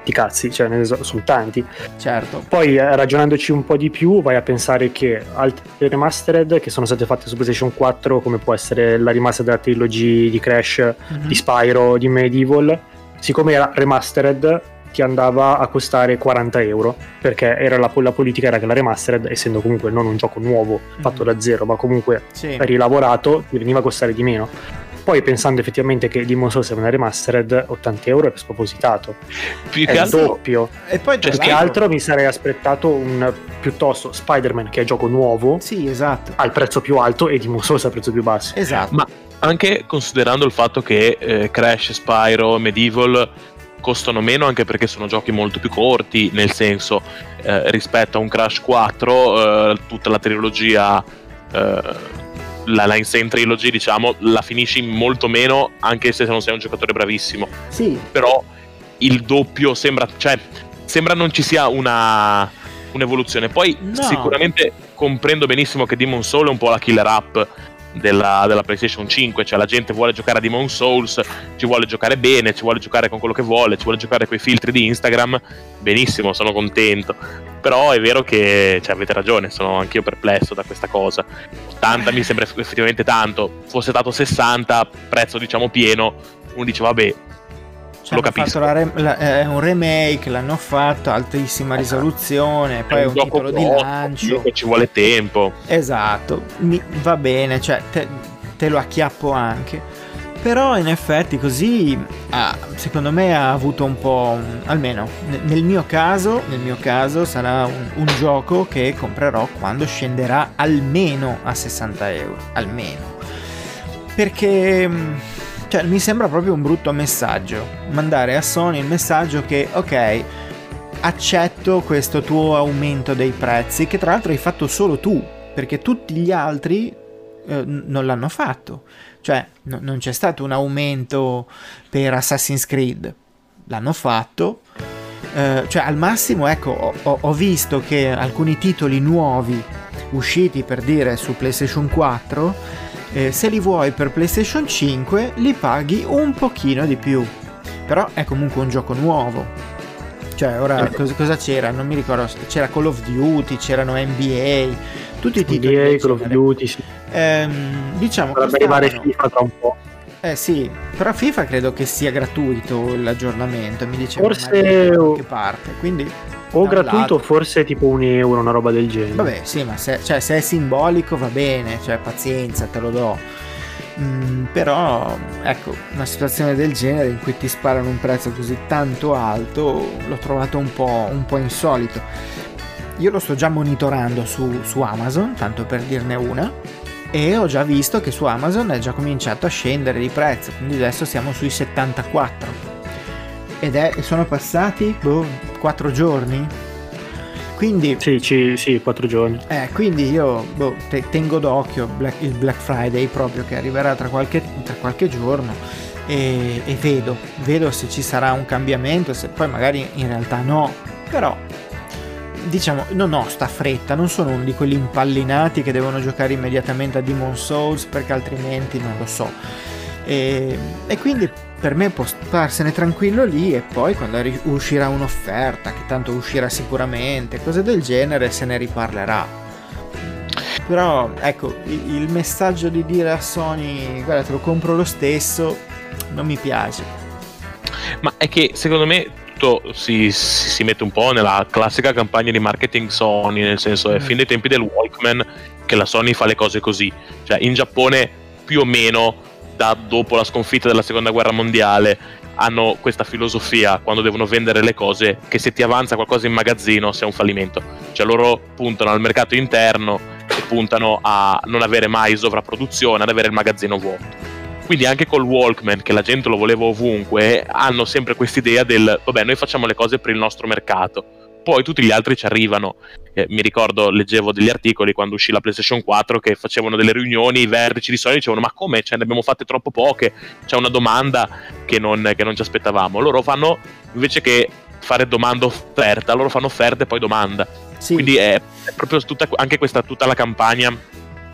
ti cazzi, cioè ne sono tanti. Certo. Poi eh, ragionandoci un po' di più, vai a pensare che altre remastered che sono state fatte su PlayStation 4, come può essere la remastered della trilogy di Crash, mm-hmm. di Spyro, di Medieval, siccome era remastered ti andava a costare 40 euro perché era la, la, politica era che la remastered essendo comunque non un gioco nuovo fatto mm-hmm. da zero ma comunque sì. rilavorato ti veniva a costare di meno. Poi pensando effettivamente che Demon Souls è una remastered 80 euro è spropositato. Più che altro doppio. E poi cioè, che altro mi sarei aspettato un piuttosto Spider-Man che è gioco nuovo sì esatto. al prezzo più alto e Demon Souls al prezzo più basso. Esatto. Ma anche considerando il fatto che eh, Crash, Spyro, Medieval costano meno anche perché sono giochi molto più corti, nel senso eh, rispetto a un Crash 4 eh, tutta la trilogia eh, la, la Insane Trilogy diciamo la finisci molto meno anche se non sei un giocatore bravissimo. Sì. Però il doppio sembra cioè sembra non ci sia una un'evoluzione. Poi no. sicuramente comprendo benissimo che Demon Soul è un po' la killer app della, della, PlayStation 5, cioè la gente vuole giocare a Demon Souls, ci vuole giocare bene, ci vuole giocare con quello che vuole, ci vuole giocare con i filtri di Instagram, benissimo, sono contento. Però è vero che cioè, avete ragione, sono anch'io perplesso da questa cosa. 80 mi sembra effettivamente tanto, fosse stato 60, prezzo diciamo pieno, uno dice vabbè, cioè, lo capisco. Re- la, è un remake, l'hanno fatto, altissima esatto. risoluzione, poi è un, un titolo di lancio. Ci vuole tempo. Esatto, Mi, va bene, cioè te, te, lo acchiappo anche. Però in effetti così ah, secondo me ha avuto un po', almeno nel mio caso, nel mio caso sarà un, un gioco che comprerò quando scenderà almeno a 60 euro, almeno. Perché cioè, mi sembra proprio un brutto messaggio. Mandare a Sony il messaggio che, ok, accetto questo tuo aumento dei prezzi, che tra l'altro hai fatto solo tu, perché tutti gli altri eh, non l'hanno fatto. Cioè, no, non c'è stato un aumento per Assassin's Creed. L'hanno fatto. Eh, cioè, al massimo, ecco, ho, ho visto che alcuni titoli nuovi usciti per dire su PlayStation 4 eh, se li vuoi per PlayStation 5 li paghi un pochino di più. Però è comunque un gioco nuovo. Cioè, ora cosa, cosa c'era? Non mi ricordo. C'era Call of Duty, c'erano NBA. tutti i titoli del Call of. Duty, sì. Ehm, diciamo Dovrebbe arrivare FIFA tra un po'. eh sì, però FIFA credo che sia gratuito l'aggiornamento, mi diceva Forse- qualche parte, quindi O gratuito, lato. forse tipo un euro, una roba del genere. vabbè sì, ma se, cioè, se è simbolico va bene, cioè pazienza, te lo do. Mm, però ecco, una situazione del genere in cui ti sparano un prezzo così tanto alto l'ho trovato un po', un po' insolito. Io lo sto già monitorando su, su Amazon, tanto per dirne una, e ho già visto che su Amazon è già cominciato a scendere di prezzo, quindi adesso siamo sui 74. Ed è, sono passati boh, 4 giorni. Quindi Sì, ci- sì, quattro giorni. eh, quindi io boh, te- tengo d'occhio Black- il Black Friday proprio che arriverà tra qualche, tra qualche giorno e, e vedo, vedo se ci sarà un cambiamento, se poi magari in realtà no, però diciamo non ho sta fretta, non sono uno di quelli impallinati che devono giocare immediatamente a Demon Souls perché altrimenti non lo so. E, e quindi per me può starsene tranquillo lì e poi quando uscirà un'offerta, che tanto uscirà sicuramente, cose del genere, se ne riparlerà. Però ecco, il messaggio di dire a Sony guarda te lo compro lo stesso non mi piace. Ma è che secondo me tutto si, si- si mette un po' nella classica campagna di marketing Sony, nel senso è Mm. fin dai tempi del Walkman che la Sony fa le cose così. Cioè in Giappone più o meno da dopo la sconfitta della seconda guerra mondiale hanno questa filosofia quando devono vendere le cose che se ti avanza qualcosa in magazzino sia un fallimento. Cioè loro puntano al mercato interno e puntano a non avere mai sovrapproduzione, ad avere il magazzino vuoto. Quindi anche col Walkman, che la gente lo voleva ovunque, hanno sempre quest'idea del vabbè, noi facciamo le cose per il nostro mercato. Poi tutti gli altri ci arrivano. Eh, mi ricordo, leggevo degli articoli quando uscì la PlayStation 4 che facevano delle riunioni, i vertici di Sony dicevano ma come? Cioè, ne abbiamo fatte troppo poche, c'è una domanda che non, che non ci aspettavamo. Loro fanno, invece che fare domanda offerta, loro fanno offerta e poi domanda. Sì, Quindi è, è proprio tutta, anche questa tutta la campagna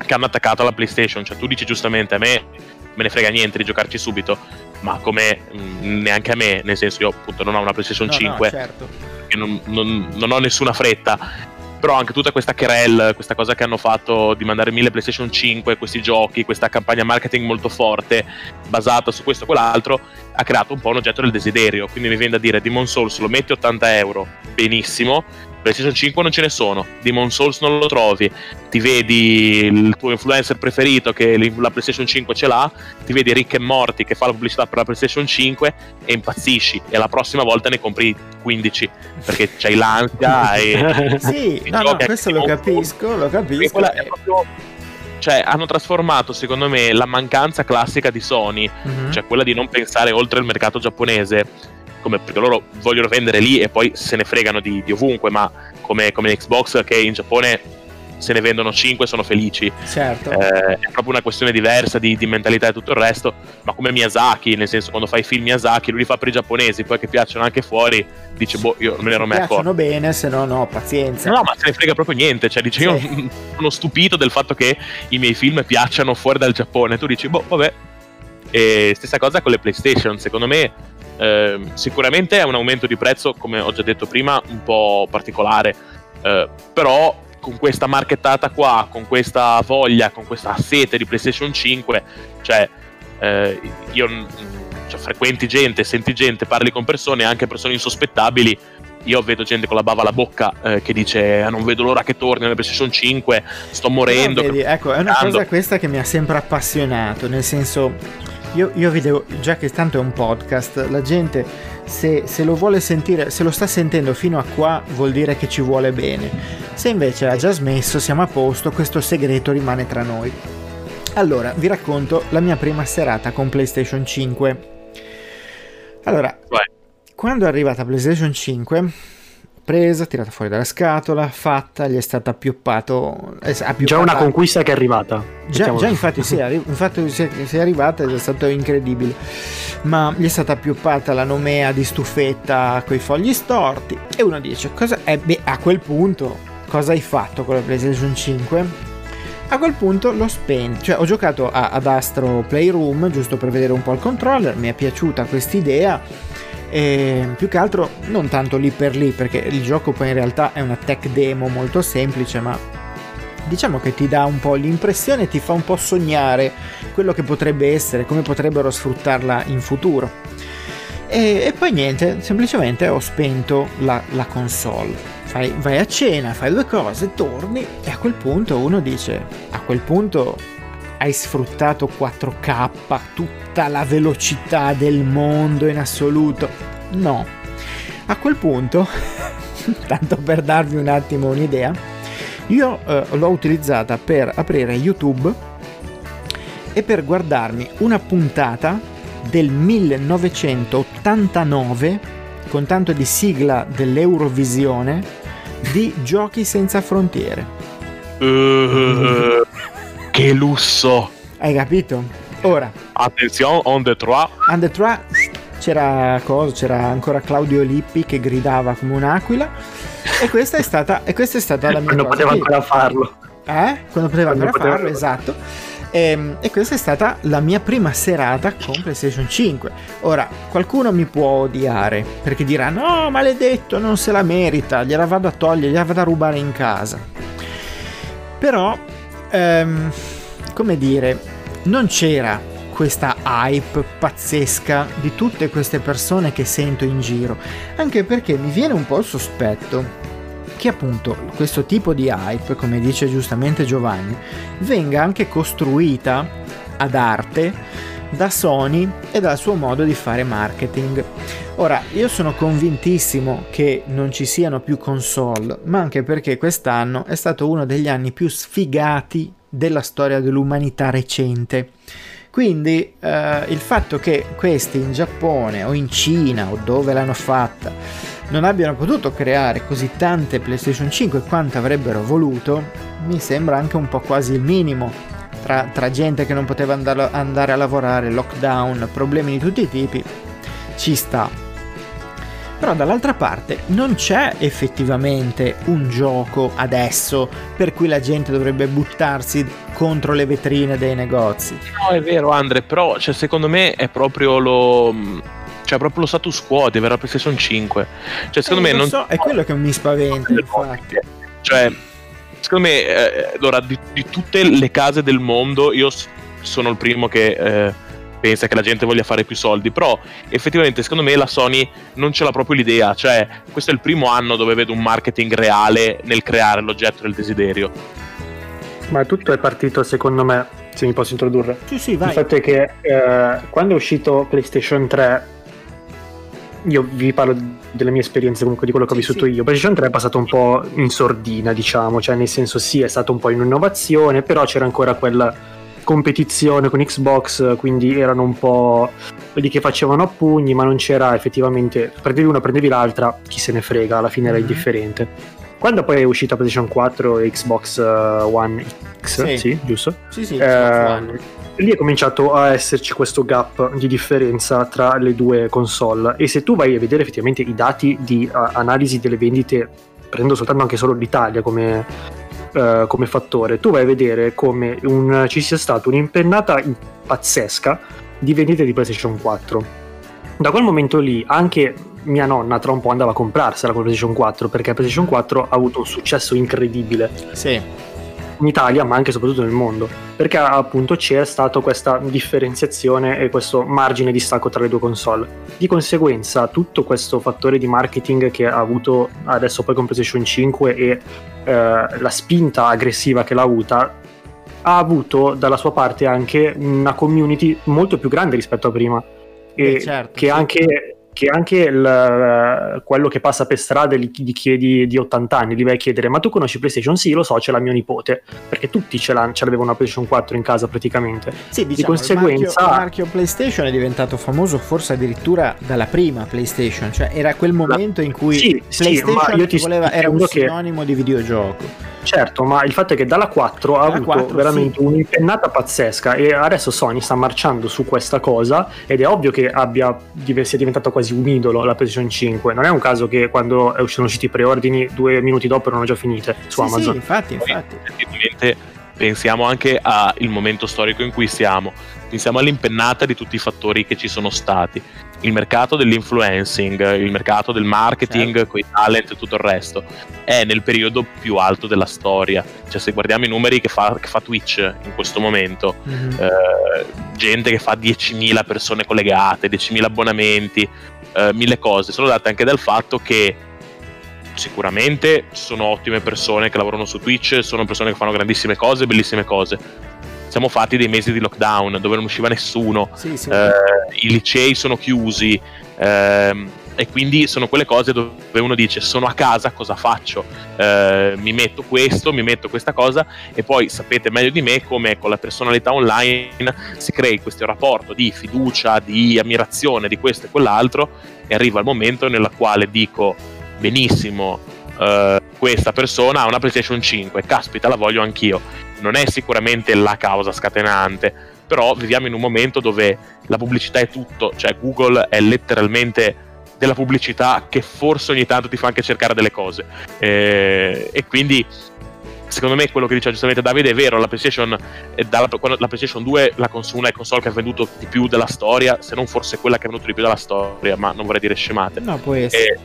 che hanno attaccato alla PlayStation. Cioè, tu dici giustamente a me me ne frega niente di giocarci subito, ma come mh, neanche a me, nel senso io appunto non ho una PlayStation no, no, 5 certo. che non, non- non ho nessuna fretta. Però anche tutta questa querel, questa cosa che hanno fatto di mandare mille PlayStation 5, questi giochi, questa campagna marketing molto forte, basata su questo e quell'altro, ha creato un po' un oggetto del desiderio. Quindi mi viene da dire: Demon Souls lo metti 80 euro, benissimo. PlayStation 5 non ce ne sono, Demon Souls non lo trovi, ti vedi il tuo influencer preferito che la PlayStation 5 ce l'ha, ti vedi Rick e Morty che fa la pubblicità per la PlayStation 5 e impazzisci e la prossima volta ne compri 15 perché c'hai l'ansia e Sì, i no, no, questo lo capisco, lo e capisco. proprio cioè hanno trasformato secondo me la mancanza classica di Sony mhm. cioè quella di non pensare oltre il mercato giapponese come perché loro vogliono vendere lì e poi se ne fregano di, di ovunque ma come, come Xbox che in Giappone se ne vendono 5 sono felici certo. eh, è proprio una questione diversa di, di mentalità e tutto il resto, ma come Miyazaki, nel senso quando fai film Miyazaki, lui li fa per i giapponesi, poi che piacciono anche fuori, dice boh, io me ne ero mai accorto. piacciono bene, se no no, pazienza. No, ma se ne frega proprio niente, cioè dice io Sì. sono stupito del fatto che i miei film piacciono fuori dal Giappone, tu dici boh, vabbè. E stessa cosa con le PlayStation, secondo me ehm, sicuramente è un aumento di prezzo, come ho già detto prima, un po' particolare, eh, però con questa marchettata qua, con questa voglia, con questa sete di PlayStation 5, cioè eh, io mm, cioè, frequenti gente, senti gente, parli con persone, anche persone insospettabili. Io vedo gente con la bava alla bocca eh, che dice "Ah, non vedo l'ora che torni nella PlayStation 5, sto morendo. Però, vedi, ecco, è una aspettando". cosa questa che mi ha sempre appassionato, nel senso, io, io vedevo, già che tanto è un podcast, la gente se, se lo vuole sentire, se lo sta sentendo fino a qua vuol dire che ci vuole bene, se invece ha già smesso siamo a posto, questo segreto rimane tra noi. Allora, vi racconto la mia prima serata con PlayStation 5. Allora, Vai. quando è arrivata PlayStation 5, presa, tirata fuori dalla scatola, fatta, gli è stata appioppato. eh, Già appioppata- una conquista che è arrivata. Già, già infatti sì, arri- infatti si è, è arrivata ed è stato incredibile. Ma gli è stata appioppata la nomea di stufetta con i fogli storti. E uno dice: cosa, eh, beh, a quel punto, cosa hai fatto con la PlayStation 5? A quel punto l'ho spento, cioè ho giocato a- ad Astro Playroom giusto per vedere un po' il controller, mi è piaciuta quest'idea e più che altro non tanto lì per lì perché il gioco poi in realtà è una tech demo molto semplice ma diciamo che ti dà un po' l'impressione, ti fa un po' sognare quello che potrebbe essere, come potrebbero sfruttarla in futuro. E, e poi niente, semplicemente ho spento la, la console. Fai, vai a cena, fai due cose, torni e a quel punto uno dice, a quel punto hai sfruttato 4K, tutta la velocità del mondo in assoluto. No. A quel punto, tanto per darvi un attimo un'idea, io eh, l'ho utilizzata per aprire YouTube e per guardarmi una puntata del 1989 con tanto di sigla dell'Eurovisione di Giochi senza frontiere. che lusso! Hai capito? Ora. Attenzione, on the trois. On the trois c'era, cosa, c'era ancora Claudio Lippi che gridava come un'aquila e questa è stata, e questa è stata la mia Quando cosa. poteva ancora farlo. Eh? Quando poteva Quando ancora poteva- farlo, esatto. E, e questa è stata la mia prima serata con PlayStation 5. Ora, qualcuno mi può odiare perché dirà: No, maledetto, non se la merita, gliela vado a togliere, gliela vado a rubare in casa. Però, ehm, come dire, non c'era questa hype pazzesca di tutte queste persone che sento in giro. Anche perché mi viene un po' il sospetto che appunto questo tipo di hype, come dice giustamente Giovanni, venga anche costruita ad arte da Sony e dal suo modo di fare marketing. Ora, io sono convintissimo che non ci siano più console, ma anche perché quest'anno è stato uno degli anni più sfigati della storia dell'umanità recente. Quindi eh, il fatto che questi in Giappone o in Cina o dove l'hanno fatta non abbiano potuto creare così tante PlayStation 5 quanto avrebbero voluto, mi sembra anche un po' quasi il minimo. Tra, tra gente che non poteva andare, andare a lavorare, lockdown, problemi di tutti i tipi, ci sta. Però dall'altra parte non c'è effettivamente un gioco adesso per cui la gente dovrebbe buttarsi contro le vetrine dei negozi. No, è vero, Andre, però cioè, secondo me è proprio lo. Cioè, proprio lo status quo di avere la PlayStation 5. Cioè, secondo Eh, me non. so, è quello che mi spaventa, infatti. Cioè, secondo me, eh, allora, di, di tutte le case del mondo, io sono il primo che eh, pensa che la gente voglia fare più soldi. Però, effettivamente, secondo me, la Sony non ce l'ha proprio l'idea. Cioè, questo è il primo anno dove vedo un marketing reale nel creare l'oggetto del desiderio. Ma tutto è partito, secondo me, se mi posso introdurre. Sì, sì, Il vai. fatto è che eh, quando è uscito PlayStation 3, io vi parlo delle mie esperienze, comunque di quello che ho vissuto sì. io. PlayStation 3 è passato un po' in sordina, diciamo, cioè nel senso sì, è stato un po' in innovazione, però c'era ancora quella competizione con Xbox, quindi erano un po' quelli che facevano a pugni, ma non c'era effettivamente, prendevi una, prendevi l'altra, chi se ne frega, alla fine era Mhm. indifferente. Quando poi è uscita PlayStation 4 e Xbox eh, One X, Sì. sì, giusto? Sì, sì, Eh. Lì è cominciato a esserci questo gap di differenza tra le due console. E se tu vai a vedere effettivamente i dati di uh, analisi delle vendite prendo soltanto anche solo l'Italia come, uh, come fattore tu vai a vedere come un- ci sia stata un'impennata pazzesca di vendite di PlayStation 4 da quel momento lì anche mia nonna tra un po' andava a comprarsela con la PlayStation 4 perché la PlayStation 4 ha avuto un successo incredibile. Sì. In Italia ma anche e soprattutto nel mondo perché appunto c'è stata questa differenziazione e questo margine di stacco tra le due console di conseguenza tutto questo fattore di marketing che ha avuto adesso poi con PlayStation 5 e eh, la spinta aggressiva che l'ha avuta ha avuto dalla sua parte anche una community molto più grande rispetto a prima e Beh, certo, che sì. anche che anche il- quello che passa per strada gli, gli chiedi di 80 anni, gli vai a chiedere ma tu conosci PlayStation? Sì, lo so, ce l'ha mio nipote, perché tutti ce, l'hanno, ce l'avevano una PlayStation 4 in casa praticamente. Sì, diciamo, conseguenza- il, marchio, il marchio PlayStation è diventato famoso forse addirittura dalla prima PlayStation, cioè era quel momento in cui Sì, sì, PlayStation io ti voleva, era un dicendo che- sinonimo di videogioco. Certo, ma il fatto è che dalla 4 ha Dalla avuto 4, veramente sì. un'impennata pazzesca e adesso Sony sta marciando su questa cosa ed è ovvio che abbia, sia diventato quasi un idolo la PlayStation 5. Non è un caso che quando è- sono usciti i preordini due minuti dopo erano già finite su Sì, sì, Amazon. infatti, infatti. Effettivamente pensiamo anche al momento storico in cui siamo, pensiamo all'impennata di tutti i fattori che ci sono stati. Il mercato dell'influencing, il mercato del marketing, certo. con i talent e tutto il resto, è nel periodo più alto della storia. Cioè, se guardiamo i numeri che fa, che fa Twitch in questo momento, mm-hmm. eh, gente che fa 10.000 persone collegate, 10.000 abbonamenti, eh, mille cose, sono date anche dal fatto che sicuramente sono ottime persone che lavorano su Twitch, sono persone che fanno grandissime cose, bellissime cose. Siamo fatti dei mesi di lockdown dove non usciva nessuno, sì, sì. Eh, i licei sono chiusi eh, e quindi sono quelle cose dove uno dice sono a casa, cosa faccio? Eh, mi metto questo, mi metto questa cosa e poi sapete meglio di me come con la personalità online si crei questo rapporto di fiducia, di ammirazione di questo e quell'altro e arriva il momento nella quale dico benissimo uh, questa persona ha una PlayStation 5, caspita la voglio anch'io. Non è sicuramente la causa scatenante, però viviamo in un momento dove la pubblicità è tutto, cioè Google è letteralmente della pubblicità che forse ogni tanto ti fa anche cercare delle cose. Eh, e quindi secondo me quello che dice giustamente Davide è vero, la PlayStation, dalla, la PlayStation 2 la console, una console che ha venduto di più della storia, se non forse quella che ha venduto di più della storia, ma non vorrei dire scemate. No, può essere. E,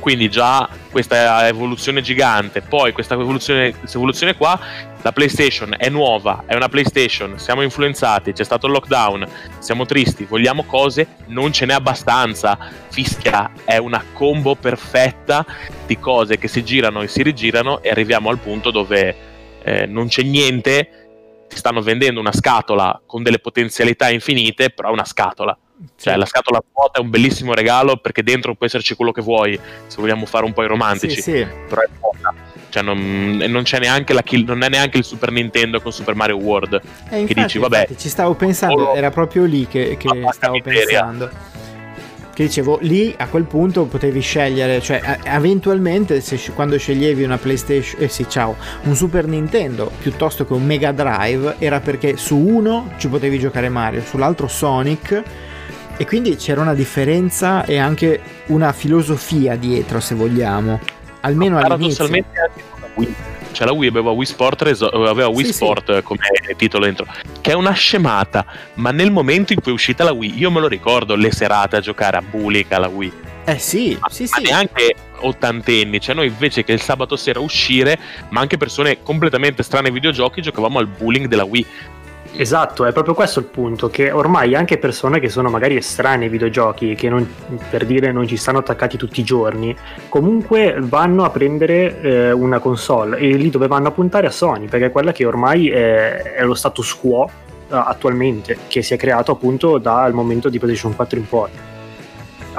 quindi già questa evoluzione gigante, poi questa evoluzione, questa evoluzione qua, la PlayStation è nuova, è una PlayStation, siamo influenzati, c'è stato il lockdown, siamo tristi, vogliamo cose, non ce n'è abbastanza. Fischia è una combo perfetta di cose che si girano e si rigirano e arriviamo al punto dove eh, non c'è niente, ti stanno vendendo una scatola con delle potenzialità infinite, però una scatola cioè, sì. la scatola vuota è un bellissimo regalo perché dentro può esserci quello che vuoi, se vogliamo fare un po' i romantici. Sì, sì. Però è vuota. Cioè, non, non, c'è neanche la kill, non è neanche il Super Nintendo con Super Mario World. Eh, infatti, che dici, vabbè. Ci stavo pensando, era proprio lì che, che stavo miseria. pensando. Che dicevo, lì a quel punto potevi scegliere, cioè eventualmente se, quando sceglievi una PlayStation, eh sì, ciao, un Super Nintendo piuttosto che un Mega Drive, era perché su uno ci potevi giocare Mario, sull'altro Sonic e quindi c'era una differenza e anche una filosofia dietro, se vogliamo. Almeno no, all'inizio. Paradossalmente anche con la Wii. Cioè la Wii aveva Wii Sport, reso- aveva Wii sì, Sport sì. come titolo dentro, che è una scemata, ma nel momento in cui è uscita la Wii, io me lo ricordo le serate a giocare a Bullica alla Wii. Eh sì, ma, sì, ma sì. neanche ottantenni, cioè noi invece che il sabato sera uscire, ma anche persone completamente strane ai videogiochi, giocavamo al bullying della Wii. Esatto, è proprio questo il punto, che ormai anche persone che sono magari estranee ai videogiochi, che non, per dire non ci stanno attaccati tutti i giorni, comunque vanno a prendere eh, una console. E lì dove vanno a puntare a Sony, perché è quella che ormai è, è lo status quo uh, attualmente, che si è creato appunto dal momento di PlayStation 4 in poi,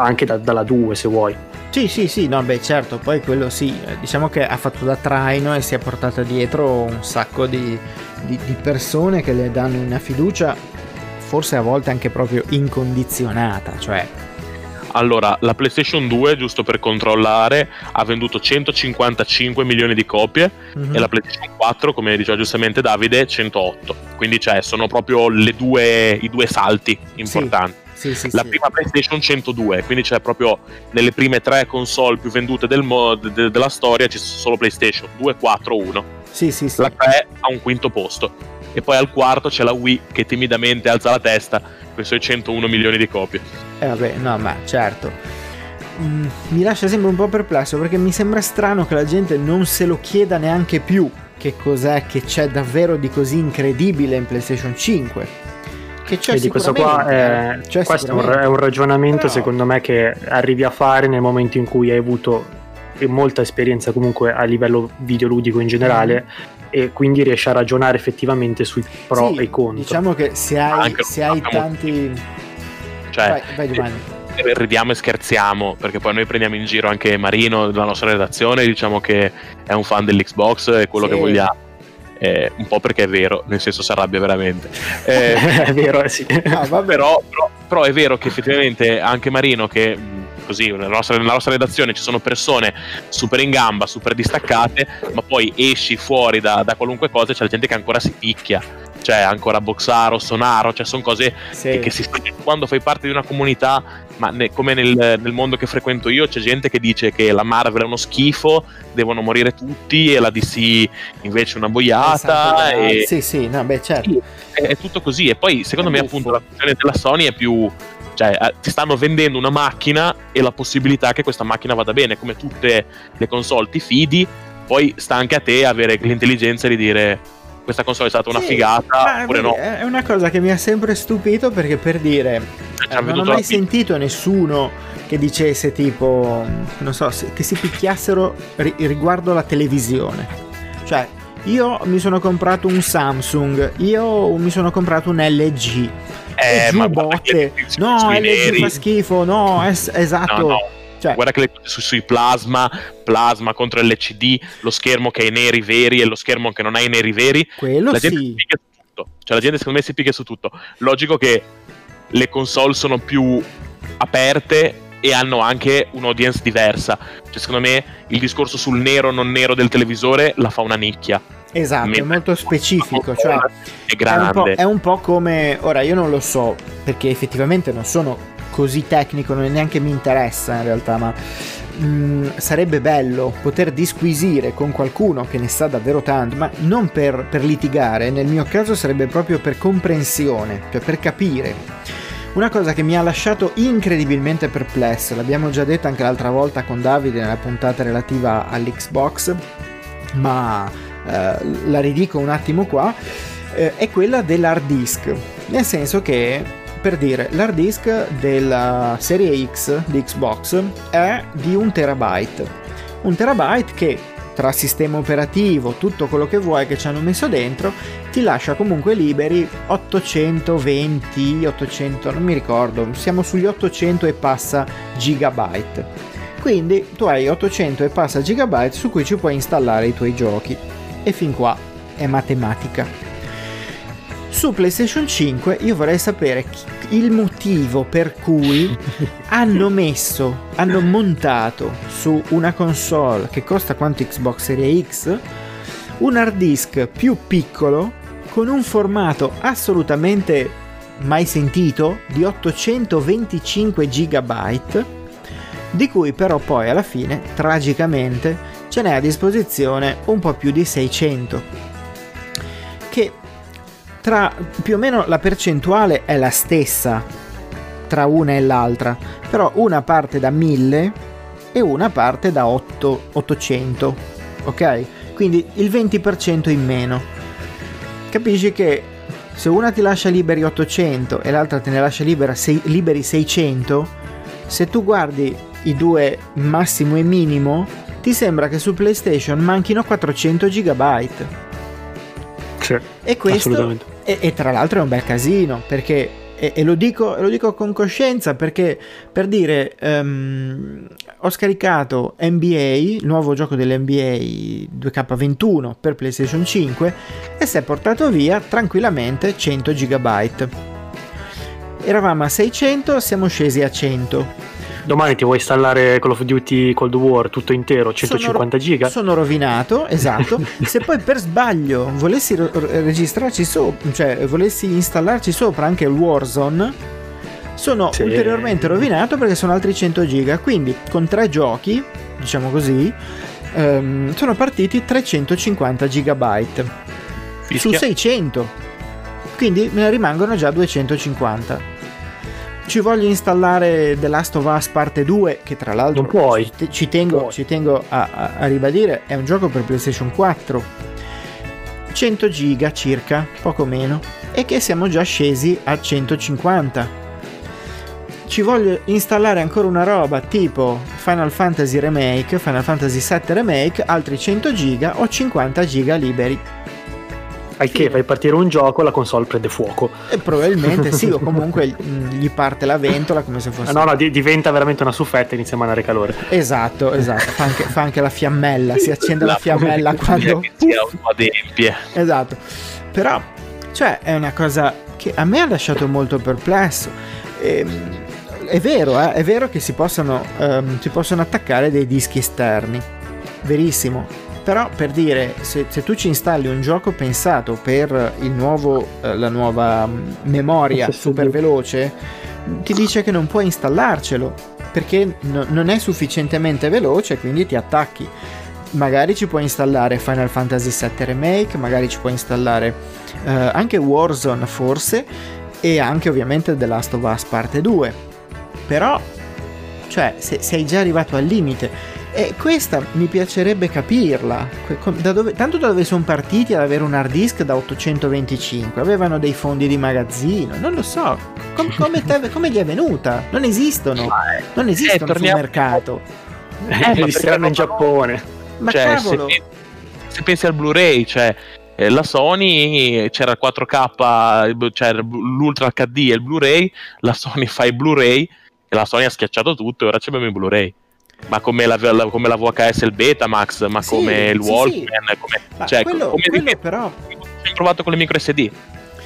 anche da, dalla 2 se vuoi. Sì, sì, sì, no, beh, certo, poi quello sì, eh, diciamo che ha fatto da traino e si è portata dietro un sacco di, di, di persone che le danno una fiducia, forse a volte anche proprio incondizionata, cioè allora, la PlayStation 2, giusto per controllare, ha venduto 155 milioni di copie mm-hmm. e la PlayStation 4, come diceva giustamente Davide, 108. Quindi cioè, sono proprio due, i due salti importanti. Sì. Sì, sì, la sì. prima PlayStation 102, quindi c'è proprio nelle prime tre console più vendute del mo- de- della storia c'è solo PlayStation 2, 4, 1. Sì, sì, sì. La 3 ha un quinto posto. E poi al quarto c'è la Wii che timidamente alza la testa con i suoi 101 milioni di copie. Eh vabbè, no, ma certo. Mm, mi lascia sempre un po' perplesso perché mi sembra strano che la gente non se lo chieda neanche più che cos'è che c'è davvero di così incredibile in PlayStation 5 che c'è Vedi, questo qua è, c'è questo è un, è un ragionamento Però... secondo me che arrivi a fare nel momento in cui hai avuto molta esperienza comunque a livello videoludico in generale mm. e quindi riesci a ragionare effettivamente sui pro sì, e contro. Diciamo che se hai, se hai tanti... Cioè, vai, vai ridiamo e scherziamo perché poi noi prendiamo in giro anche Marino della nostra redazione diciamo che è un fan dell'Xbox e quello sì. che vogliamo eh, un po' perché è vero, nel senso si arrabbia veramente. Eh, è vero, sì. Ah, però, però, però, è vero che effettivamente anche Marino, che così nella nostra, nella nostra, redazione ci sono persone super in gamba, super distaccate, ma poi esci fuori da, da qualunque cosa e c'è la gente che ancora si picchia cioè ancora Boxaro, Sonaro, cioè sono cose sì. che, che, si quando fai parte di una comunità, ma ne, come nel, nel, mondo che frequento io, c'è gente che dice che la Marvel è uno schifo, devono morire tutti e la DC invece una boiata. Esatto, e... Sì, sì, no, beh, certo. È, è, tutto così e poi secondo è me buffo. appunto la funzione della Sony è più Cioè, eh, ti stanno vendendo una macchina e la possibilità che questa macchina vada bene, come tutte le console ti fidi, poi sta anche a te avere l'intelligenza di dire questa console è stata una Sì, figata oppure no. È una cosa che mi ha sempre stupito perché per dire, eh, non ho mai sentito nessuno che dicesse tipo, non so, che si picchiassero ri- riguardo la televisione. Cioè, io mi sono comprato un Samsung, io mi sono comprato un LG. Eh, e giù botte. No, LG neri- fa schifo, no, es- esatto. No, no. Cioè, Guarda che le cose su- sui plasma, plasma contro LCD, lo schermo che ha i neri veri e lo schermo che non ha i neri veri. quello la gente sì. si picchia su tutto. Cioè, la gente secondo me si picchia su tutto. Logico che le console sono più aperte e hanno anche un'audience diversa. Cioè, secondo me il discorso sul nero non nero del televisore la fa una nicchia. Esatto, è Mentre- molto specifico. Cioè, è È un, grande. è un po' come. Ora io non lo so perché effettivamente non sono così tecnico, non neanche mi interessa in realtà, ma mm, sarebbe bello poter disquisire con qualcuno che ne sa davvero tanto, ma non per, per litigare, nel mio caso sarebbe proprio per comprensione, cioè per capire. Una cosa che mi ha lasciato incredibilmente perplesso, l'abbiamo già detto anche l'altra volta con Davide nella puntata relativa all'Xbox, ma eh, la ridico un attimo qua, eh, è quella dell'hard disk. Nel senso che, per dire, l'hard disk della serie X di Xbox è di un terabyte. Un terabyte che tra sistema operativo, tutto quello che vuoi che ci hanno messo dentro, ti lascia comunque liberi 820, 800, non mi ricordo, siamo sugli 800 e passa gigabyte. Quindi tu hai 800 e passa gigabyte su cui ci puoi installare i tuoi giochi. E fin qua è matematica. Su PlayStation 5 io vorrei sapere chi- il motivo per cui hanno messo, hanno montato su una console che costa quanto Xbox Series X un hard disk più piccolo con un formato assolutamente mai sentito di 825 GB di cui però poi alla fine tragicamente ce n'è a disposizione un po' più di 600 che tra più o meno la percentuale è la stessa tra una e l'altra però una parte da 1000 e una parte da 8, 800 ok? Quindi il 20% in meno. Capisci che se una ti lascia liberi 800 e l'altra te ne lascia libera sei- liberi 600 se tu guardi i due massimo e minimo ti sembra che su PlayStation manchino 400 GB Sì, e questo assolutamente. E, e tra l'altro è un bel casino perché e, e lo, dico, lo dico con coscienza perché per dire ehm, ho scaricato NBA il nuovo gioco dell'NBA 2K21 per PlayStation 5 e si è portato via tranquillamente 100 GB eravamo a 600 siamo scesi a 100 Domani ti vuoi installare Call of Duty Cold War tutto intero, 150 Sono- giga? Sono rovinato, esatto. Se poi per sbaglio volessi ro- registrarci sopra, cioè volessi installarci sopra anche il Warzone, sono Sì. ulteriormente rovinato perché sono altri 100 giga. Quindi con tre giochi, diciamo così, ehm, sono partiti 350 gigabyte su Fischia. 600. Quindi me ne rimangono già 250. Ci voglio installare The Last of Us parte 2, che tra l'altro Non puoi. ci tengo, Puoi. ci tengo a, a- a ribadire, è un gioco per PlayStation 4. 100 giga circa, poco meno, e che siamo già scesi a 150. Ci voglio installare ancora una roba tipo Final Fantasy Remake, Final Fantasy 7 Remake, altri 100 giga o 50 giga liberi. Al che fai partire un gioco la console prende fuoco. E probabilmente sì, o comunque gli parte la ventola come se fosse... Ah, no, no, di- diventa veramente una suffetta e inizia a emanare calore. Esatto, esatto, fa anche, fa anche la fiammella, si accende la, fiammella quando... che si autoadempie. Esatto, però, cioè, è una cosa che a me ha lasciato molto perplesso. Ehm, è vero, eh, è vero che si possono, ehm, si possono attaccare dei dischi esterni, verissimo. Però per dire, se, se tu ci installi un gioco pensato per il nuovo, eh, la nuova mm, memoria super veloce, ti dice che non puoi installarcelo perché no- non è sufficientemente veloce, quindi ti attacchi. Magari ci puoi installare Final Fantasy VII Remake, magari ci puoi installare eh, anche Warzone forse e anche ovviamente The Last of Us parte 2. però, cioè, se, sei già arrivato al limite. E questa mi piacerebbe capirla. Da dove, tanto da dove sono partiti ad avere un hard disk da 825? Avevano dei fondi di magazzino? Non lo so. Com, come, te, come, gli è venuta? Non esistono. Eh, non esistono eh, sul mercato. Eh, li saranno in Giappone. Ma cioè, cavolo. Se, se pensi al Blu-ray, cioè eh, la Sony c'era il 4K, c'era l'Ultra HD e il Blu-ray, la Sony fa i Blu-ray e la Sony ha schiacciato tutto e ora abbiamo i Blu-ray. Ma come la, la, come la VHS il Betamax, ma sì, come il sì, Walkman, sì. come, cioè, quello, come quello però... ho provato con le micro SD.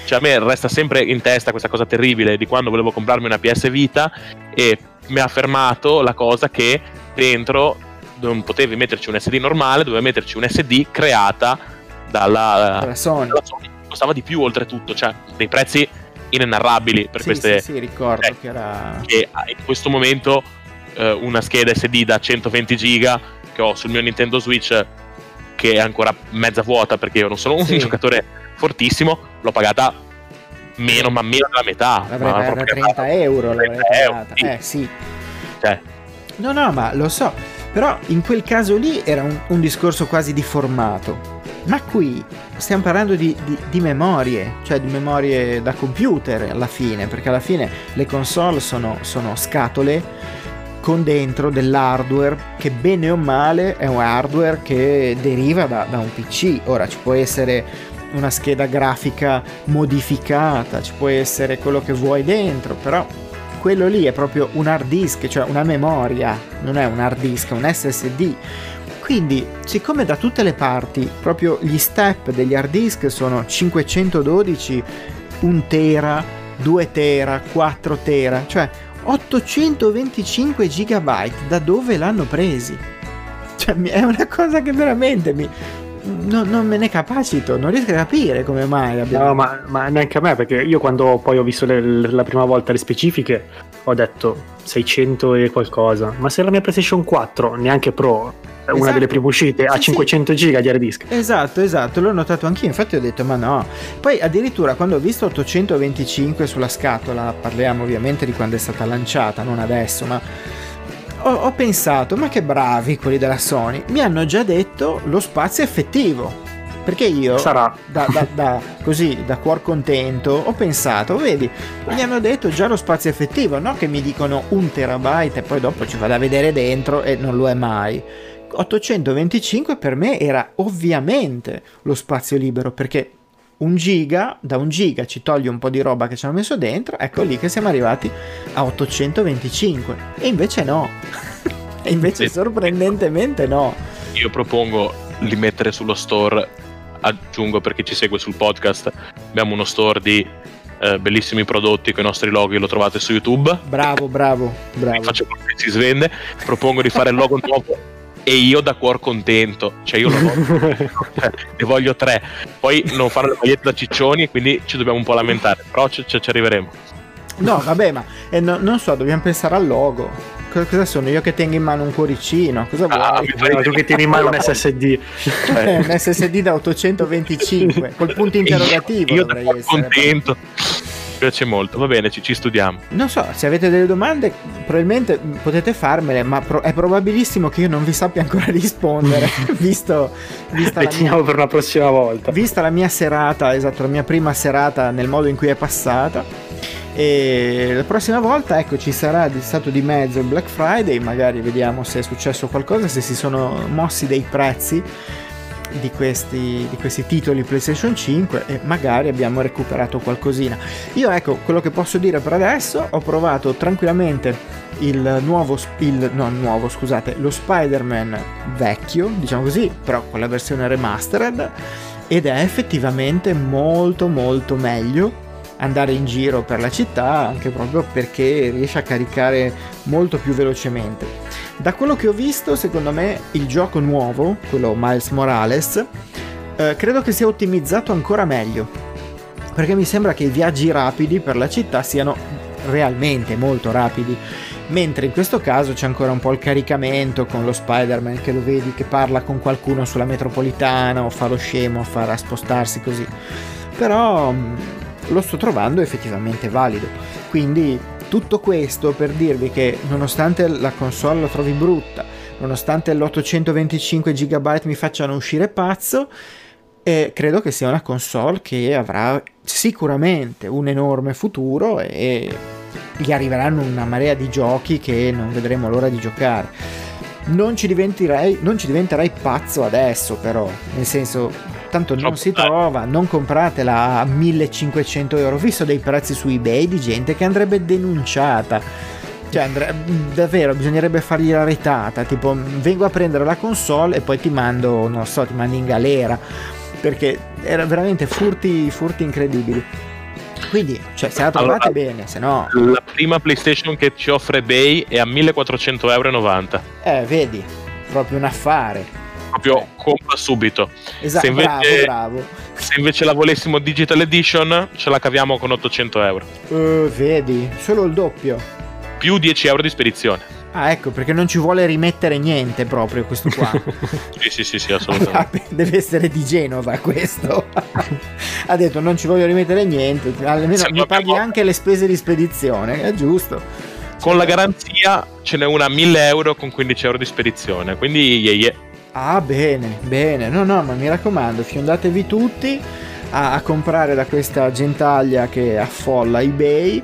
Cioè a me resta sempre in testa questa cosa terribile di quando volevo comprarmi una PS Vita e mi ha fermato la cosa che dentro non potevi metterci un SD normale, dovevi metterci un SD creata dalla, dalla Sony. Dalla Sony. Costava di più oltretutto, cioè dei prezzi inenarrabili per sì, queste... Sì, sì, ricordo eh, che era... Che in questo momento eh, una scheda SD da 120 giga che ho sul mio Nintendo Switch che è ancora mezza vuota perché io non sono un sì. giocatore fortissimo, l'ho pagata meno, ma meno della metà. L'avrei pagata 30 euro, l'avrei pagata. Sì. Eh sì. Cioè. No, no, ma lo so. Però in quel caso lì era un, un discorso quasi di formato. Ma qui stiamo parlando di, di, di, memorie, cioè di memorie da computer alla fine, perché alla fine le console sono, sono scatole con dentro dell'hardware che bene o male è un hardware che deriva da, da un PC. Ora ci può essere una scheda grafica modificata, ci può essere quello che vuoi dentro, però quello lì è proprio un hard disk, cioè una memoria, non è un hard disk, è un SSD. Quindi, siccome da tutte le parti proprio gli step degli hard disk sono 512, 1 tera, 2 tera, 4 tera, cioè 825 GB, da dove l'hanno presi? Cioè, è una cosa che veramente mi, no, non me ne capacito, non riesco a capire come mai abbiamo... No, ma, ma neanche a me, perché io quando poi ho visto le, la prima volta le specifiche ho detto 600 e qualcosa, ma se la mia PlayStation 4, neanche Pro, esatto. una delle prime uscite, ha 500 sì. giga di hard disk. Esatto, esatto, l'ho notato anch'io, infatti ho detto ma no. Poi addirittura quando ho visto 825 sulla scatola, parliamo ovviamente di quando è stata lanciata, non adesso, ma ho, ho pensato, ma che bravi quelli della Sony, mi hanno già detto lo spazio effettivo. Perché io, Sarà. Da, da, da, così, da cuor contento, ho pensato, vedi, mi hanno detto già lo spazio effettivo, no che mi dicono un terabyte e poi dopo ci vado a vedere dentro e non lo è mai. 825 per me era ovviamente lo spazio libero perché un giga, da un giga ci toglie un po' di roba che ci hanno messo dentro, ecco lì che siamo arrivati a 825. E invece no. e invece sorprendentemente no. Io propongo di mettere sullo store, aggiungo per chi ci segue sul podcast, abbiamo uno store di eh, bellissimi prodotti con i nostri loghi, lo trovate su YouTube. Bravo, bravo, bravo. Faccio che si svende. Propongo di fare il logo nuovo e io da cuor contento, cioè io lo voglio, cioè, ne voglio tre. Poi non fare le magliette da ciccioni, quindi ci dobbiamo un po' lamentare, però ci, ci arriveremo. No, vabbè, ma eh, no, non so, dobbiamo pensare al logo. Cosa sono? Io che tengo in mano un cuoricino? Cosa ah, vuoi? tu che tieni in mano un SSD. Eh, un SSD da 825, col punto interrogativo. Io, io essere, contento piace molto. Va bene, ci, ci, studiamo. Non so, se avete delle domande, probabilmente potete farmele, ma pro- è probabilissimo che io non vi sappia ancora rispondere, visto... Vista teniamo mia, per una prossima volta. Vista la mia serata, esatto, la mia prima serata nel modo in cui è passata. E la prossima volta, ecco, ci sarà stato di mezzo il Black Friday, magari vediamo se è successo qualcosa, se si sono mossi dei prezzi di questi, di questi titoli PlayStation 5 e magari abbiamo recuperato qualcosina. Io ecco, quello che posso dire per adesso, ho provato tranquillamente il nuovo, il, no, nuovo scusate, lo Spider-Man vecchio, diciamo così, però con la versione remastered ed è effettivamente molto molto meglio andare in giro per la città anche proprio perché riesce a caricare molto più velocemente. Da quello che ho visto, secondo me il gioco nuovo, quello Miles Morales, eh, credo che sia ottimizzato ancora meglio. Perché mi sembra che i viaggi rapidi per la città siano realmente molto rapidi. Mentre in questo caso c'è ancora un po' il caricamento con lo Spider-Man che lo vedi che parla con qualcuno sulla metropolitana o fa lo scemo, farà spostarsi così. Però mm, lo sto trovando effettivamente valido. Quindi tutto questo per dirvi che nonostante la console la trovi brutta, nonostante l'825 GB mi facciano uscire pazzo, eh, credo che sia una console che avrà sicuramente un enorme futuro e gli arriveranno una marea di giochi che non vedremo l'ora di giocare. Non ci non ci diventerai pazzo adesso, però, nel senso, tanto non si trova, non compratela a 1500 euro. Ho visto dei prezzi su eBay di gente che andrebbe denunciata. Cioè, andre- davvero, bisognerebbe fargli la retata. Tipo, vengo a prendere la console e poi ti mando, non so, ti mando in galera. Perché era veramente furti, furti incredibili. Quindi, cioè, se la trovate allora, bene, se no. La prima PlayStation che ci offre eBay è a 1400,90 euro. Eh, vedi, proprio un affare. Proprio compra subito. Esatto, invece, bravo, bravo. Se invece la volessimo Digital Edition, ce la caviamo con 800 euro. Uh, vedi, solo il doppio. Più 10 euro di spedizione. Ah, ecco, perché non ci vuole rimettere niente proprio questo qua. sì, sì, sì, sì, assolutamente. Deve essere di Genova questo. ha detto non ci voglio rimettere niente, almeno Se mi paghi abbiamo... anche le spese di spedizione, è giusto. Con la garanzia ce n'è una a 1000 euro con 15 euro di spedizione, quindi yeah, yeah. Ah, bene, bene. No, no, ma mi raccomando, fiondatevi tutti a, a comprare da questa gentaglia che affolla eBay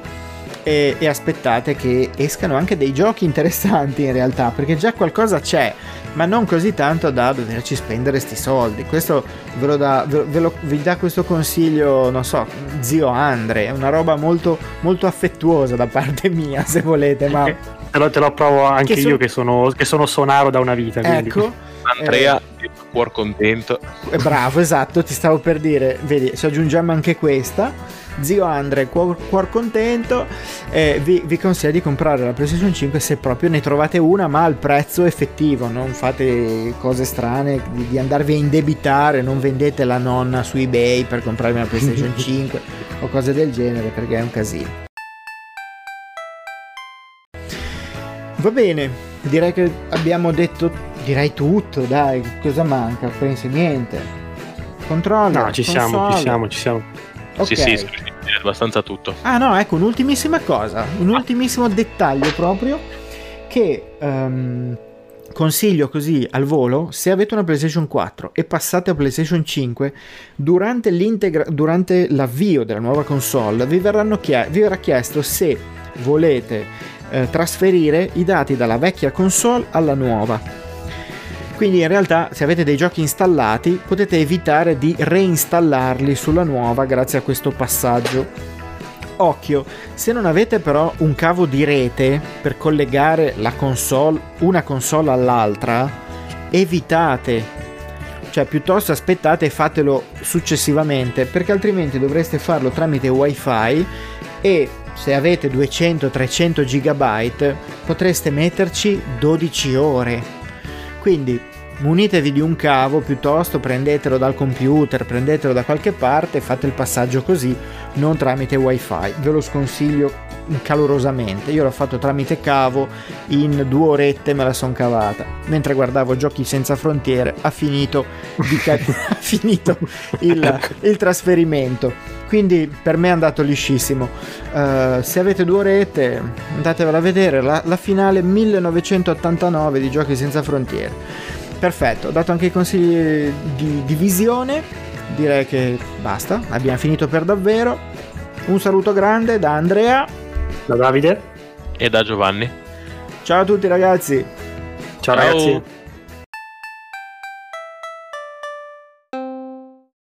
e, e, aspettate che escano anche dei giochi interessanti in realtà, perché già qualcosa c'è, ma non così tanto da doverci spendere sti soldi. Questo ve lo dà, ve, ve lo, vi dà questo consiglio, non so, zio Andre, è una roba molto, molto affettuosa da parte mia, se volete, ma... Te lo, te lo provo anche che io so... che, sono, che sono sonaro da una vita. Quindi. Ecco. Andrea, eh, cuor contento. Bravo, esatto, ti stavo per dire, vedi, se aggiungiamo anche questa zio Andre, cuor, cuor contento, eh, vi, vi, consiglio di comprare la PlayStation 5 se proprio ne trovate una, ma al prezzo effettivo. Non fate cose strane di, di andarvi a indebitare, non vendete la nonna su eBay per comprarvi una PlayStation 5 o cose del genere perché è un casino. Va bene, direi che abbiamo detto direi tutto, dai, cosa manca? Pensi niente. Controllo. No, ci siamo, ci siamo, ci siamo. Okay. Sì, sì, abbastanza tutto. Ah no, ecco un'ultimissima cosa, un ultimissimo dettaglio proprio che um, consiglio così al volo, se avete una PlayStation 4 e passate a PlayStation 5, durante, durante l'avvio della nuova console vi, chie- vi verrà chiesto se volete eh, trasferire i dati dalla vecchia console alla nuova quindi in realtà se avete dei giochi installati potete evitare di reinstallarli sulla nuova grazie a questo passaggio. Occhio, se non avete però un cavo di rete per collegare la console, una console all'altra, evitate cioè piuttosto aspettate e fatelo successivamente perché altrimenti dovreste farlo tramite wifi e se avete 200-300 GB potreste metterci 12 ore quindi munitevi di un cavo piuttosto prendetelo dal computer, prendetelo da qualche parte fate il passaggio così, non tramite wifi. Ve lo sconsiglio calorosamente. Io l'ho fatto tramite cavo, in due orette me la son cavata. Mentre guardavo Giochi senza frontiere ha finito, ca- ha finito il, il, trasferimento. Quindi per me è andato liscissimo. Uh, se avete due orette andatevela a vedere, la, la finale 1989 di Giochi senza frontiere perfetto, ho dato anche i consigli di, di visione, direi che basta, abbiamo finito per davvero. Un saluto grande da Andrea, da Davide e da Giovanni. Ciao a tutti ragazzi. Ciao, Ciao. ragazzi.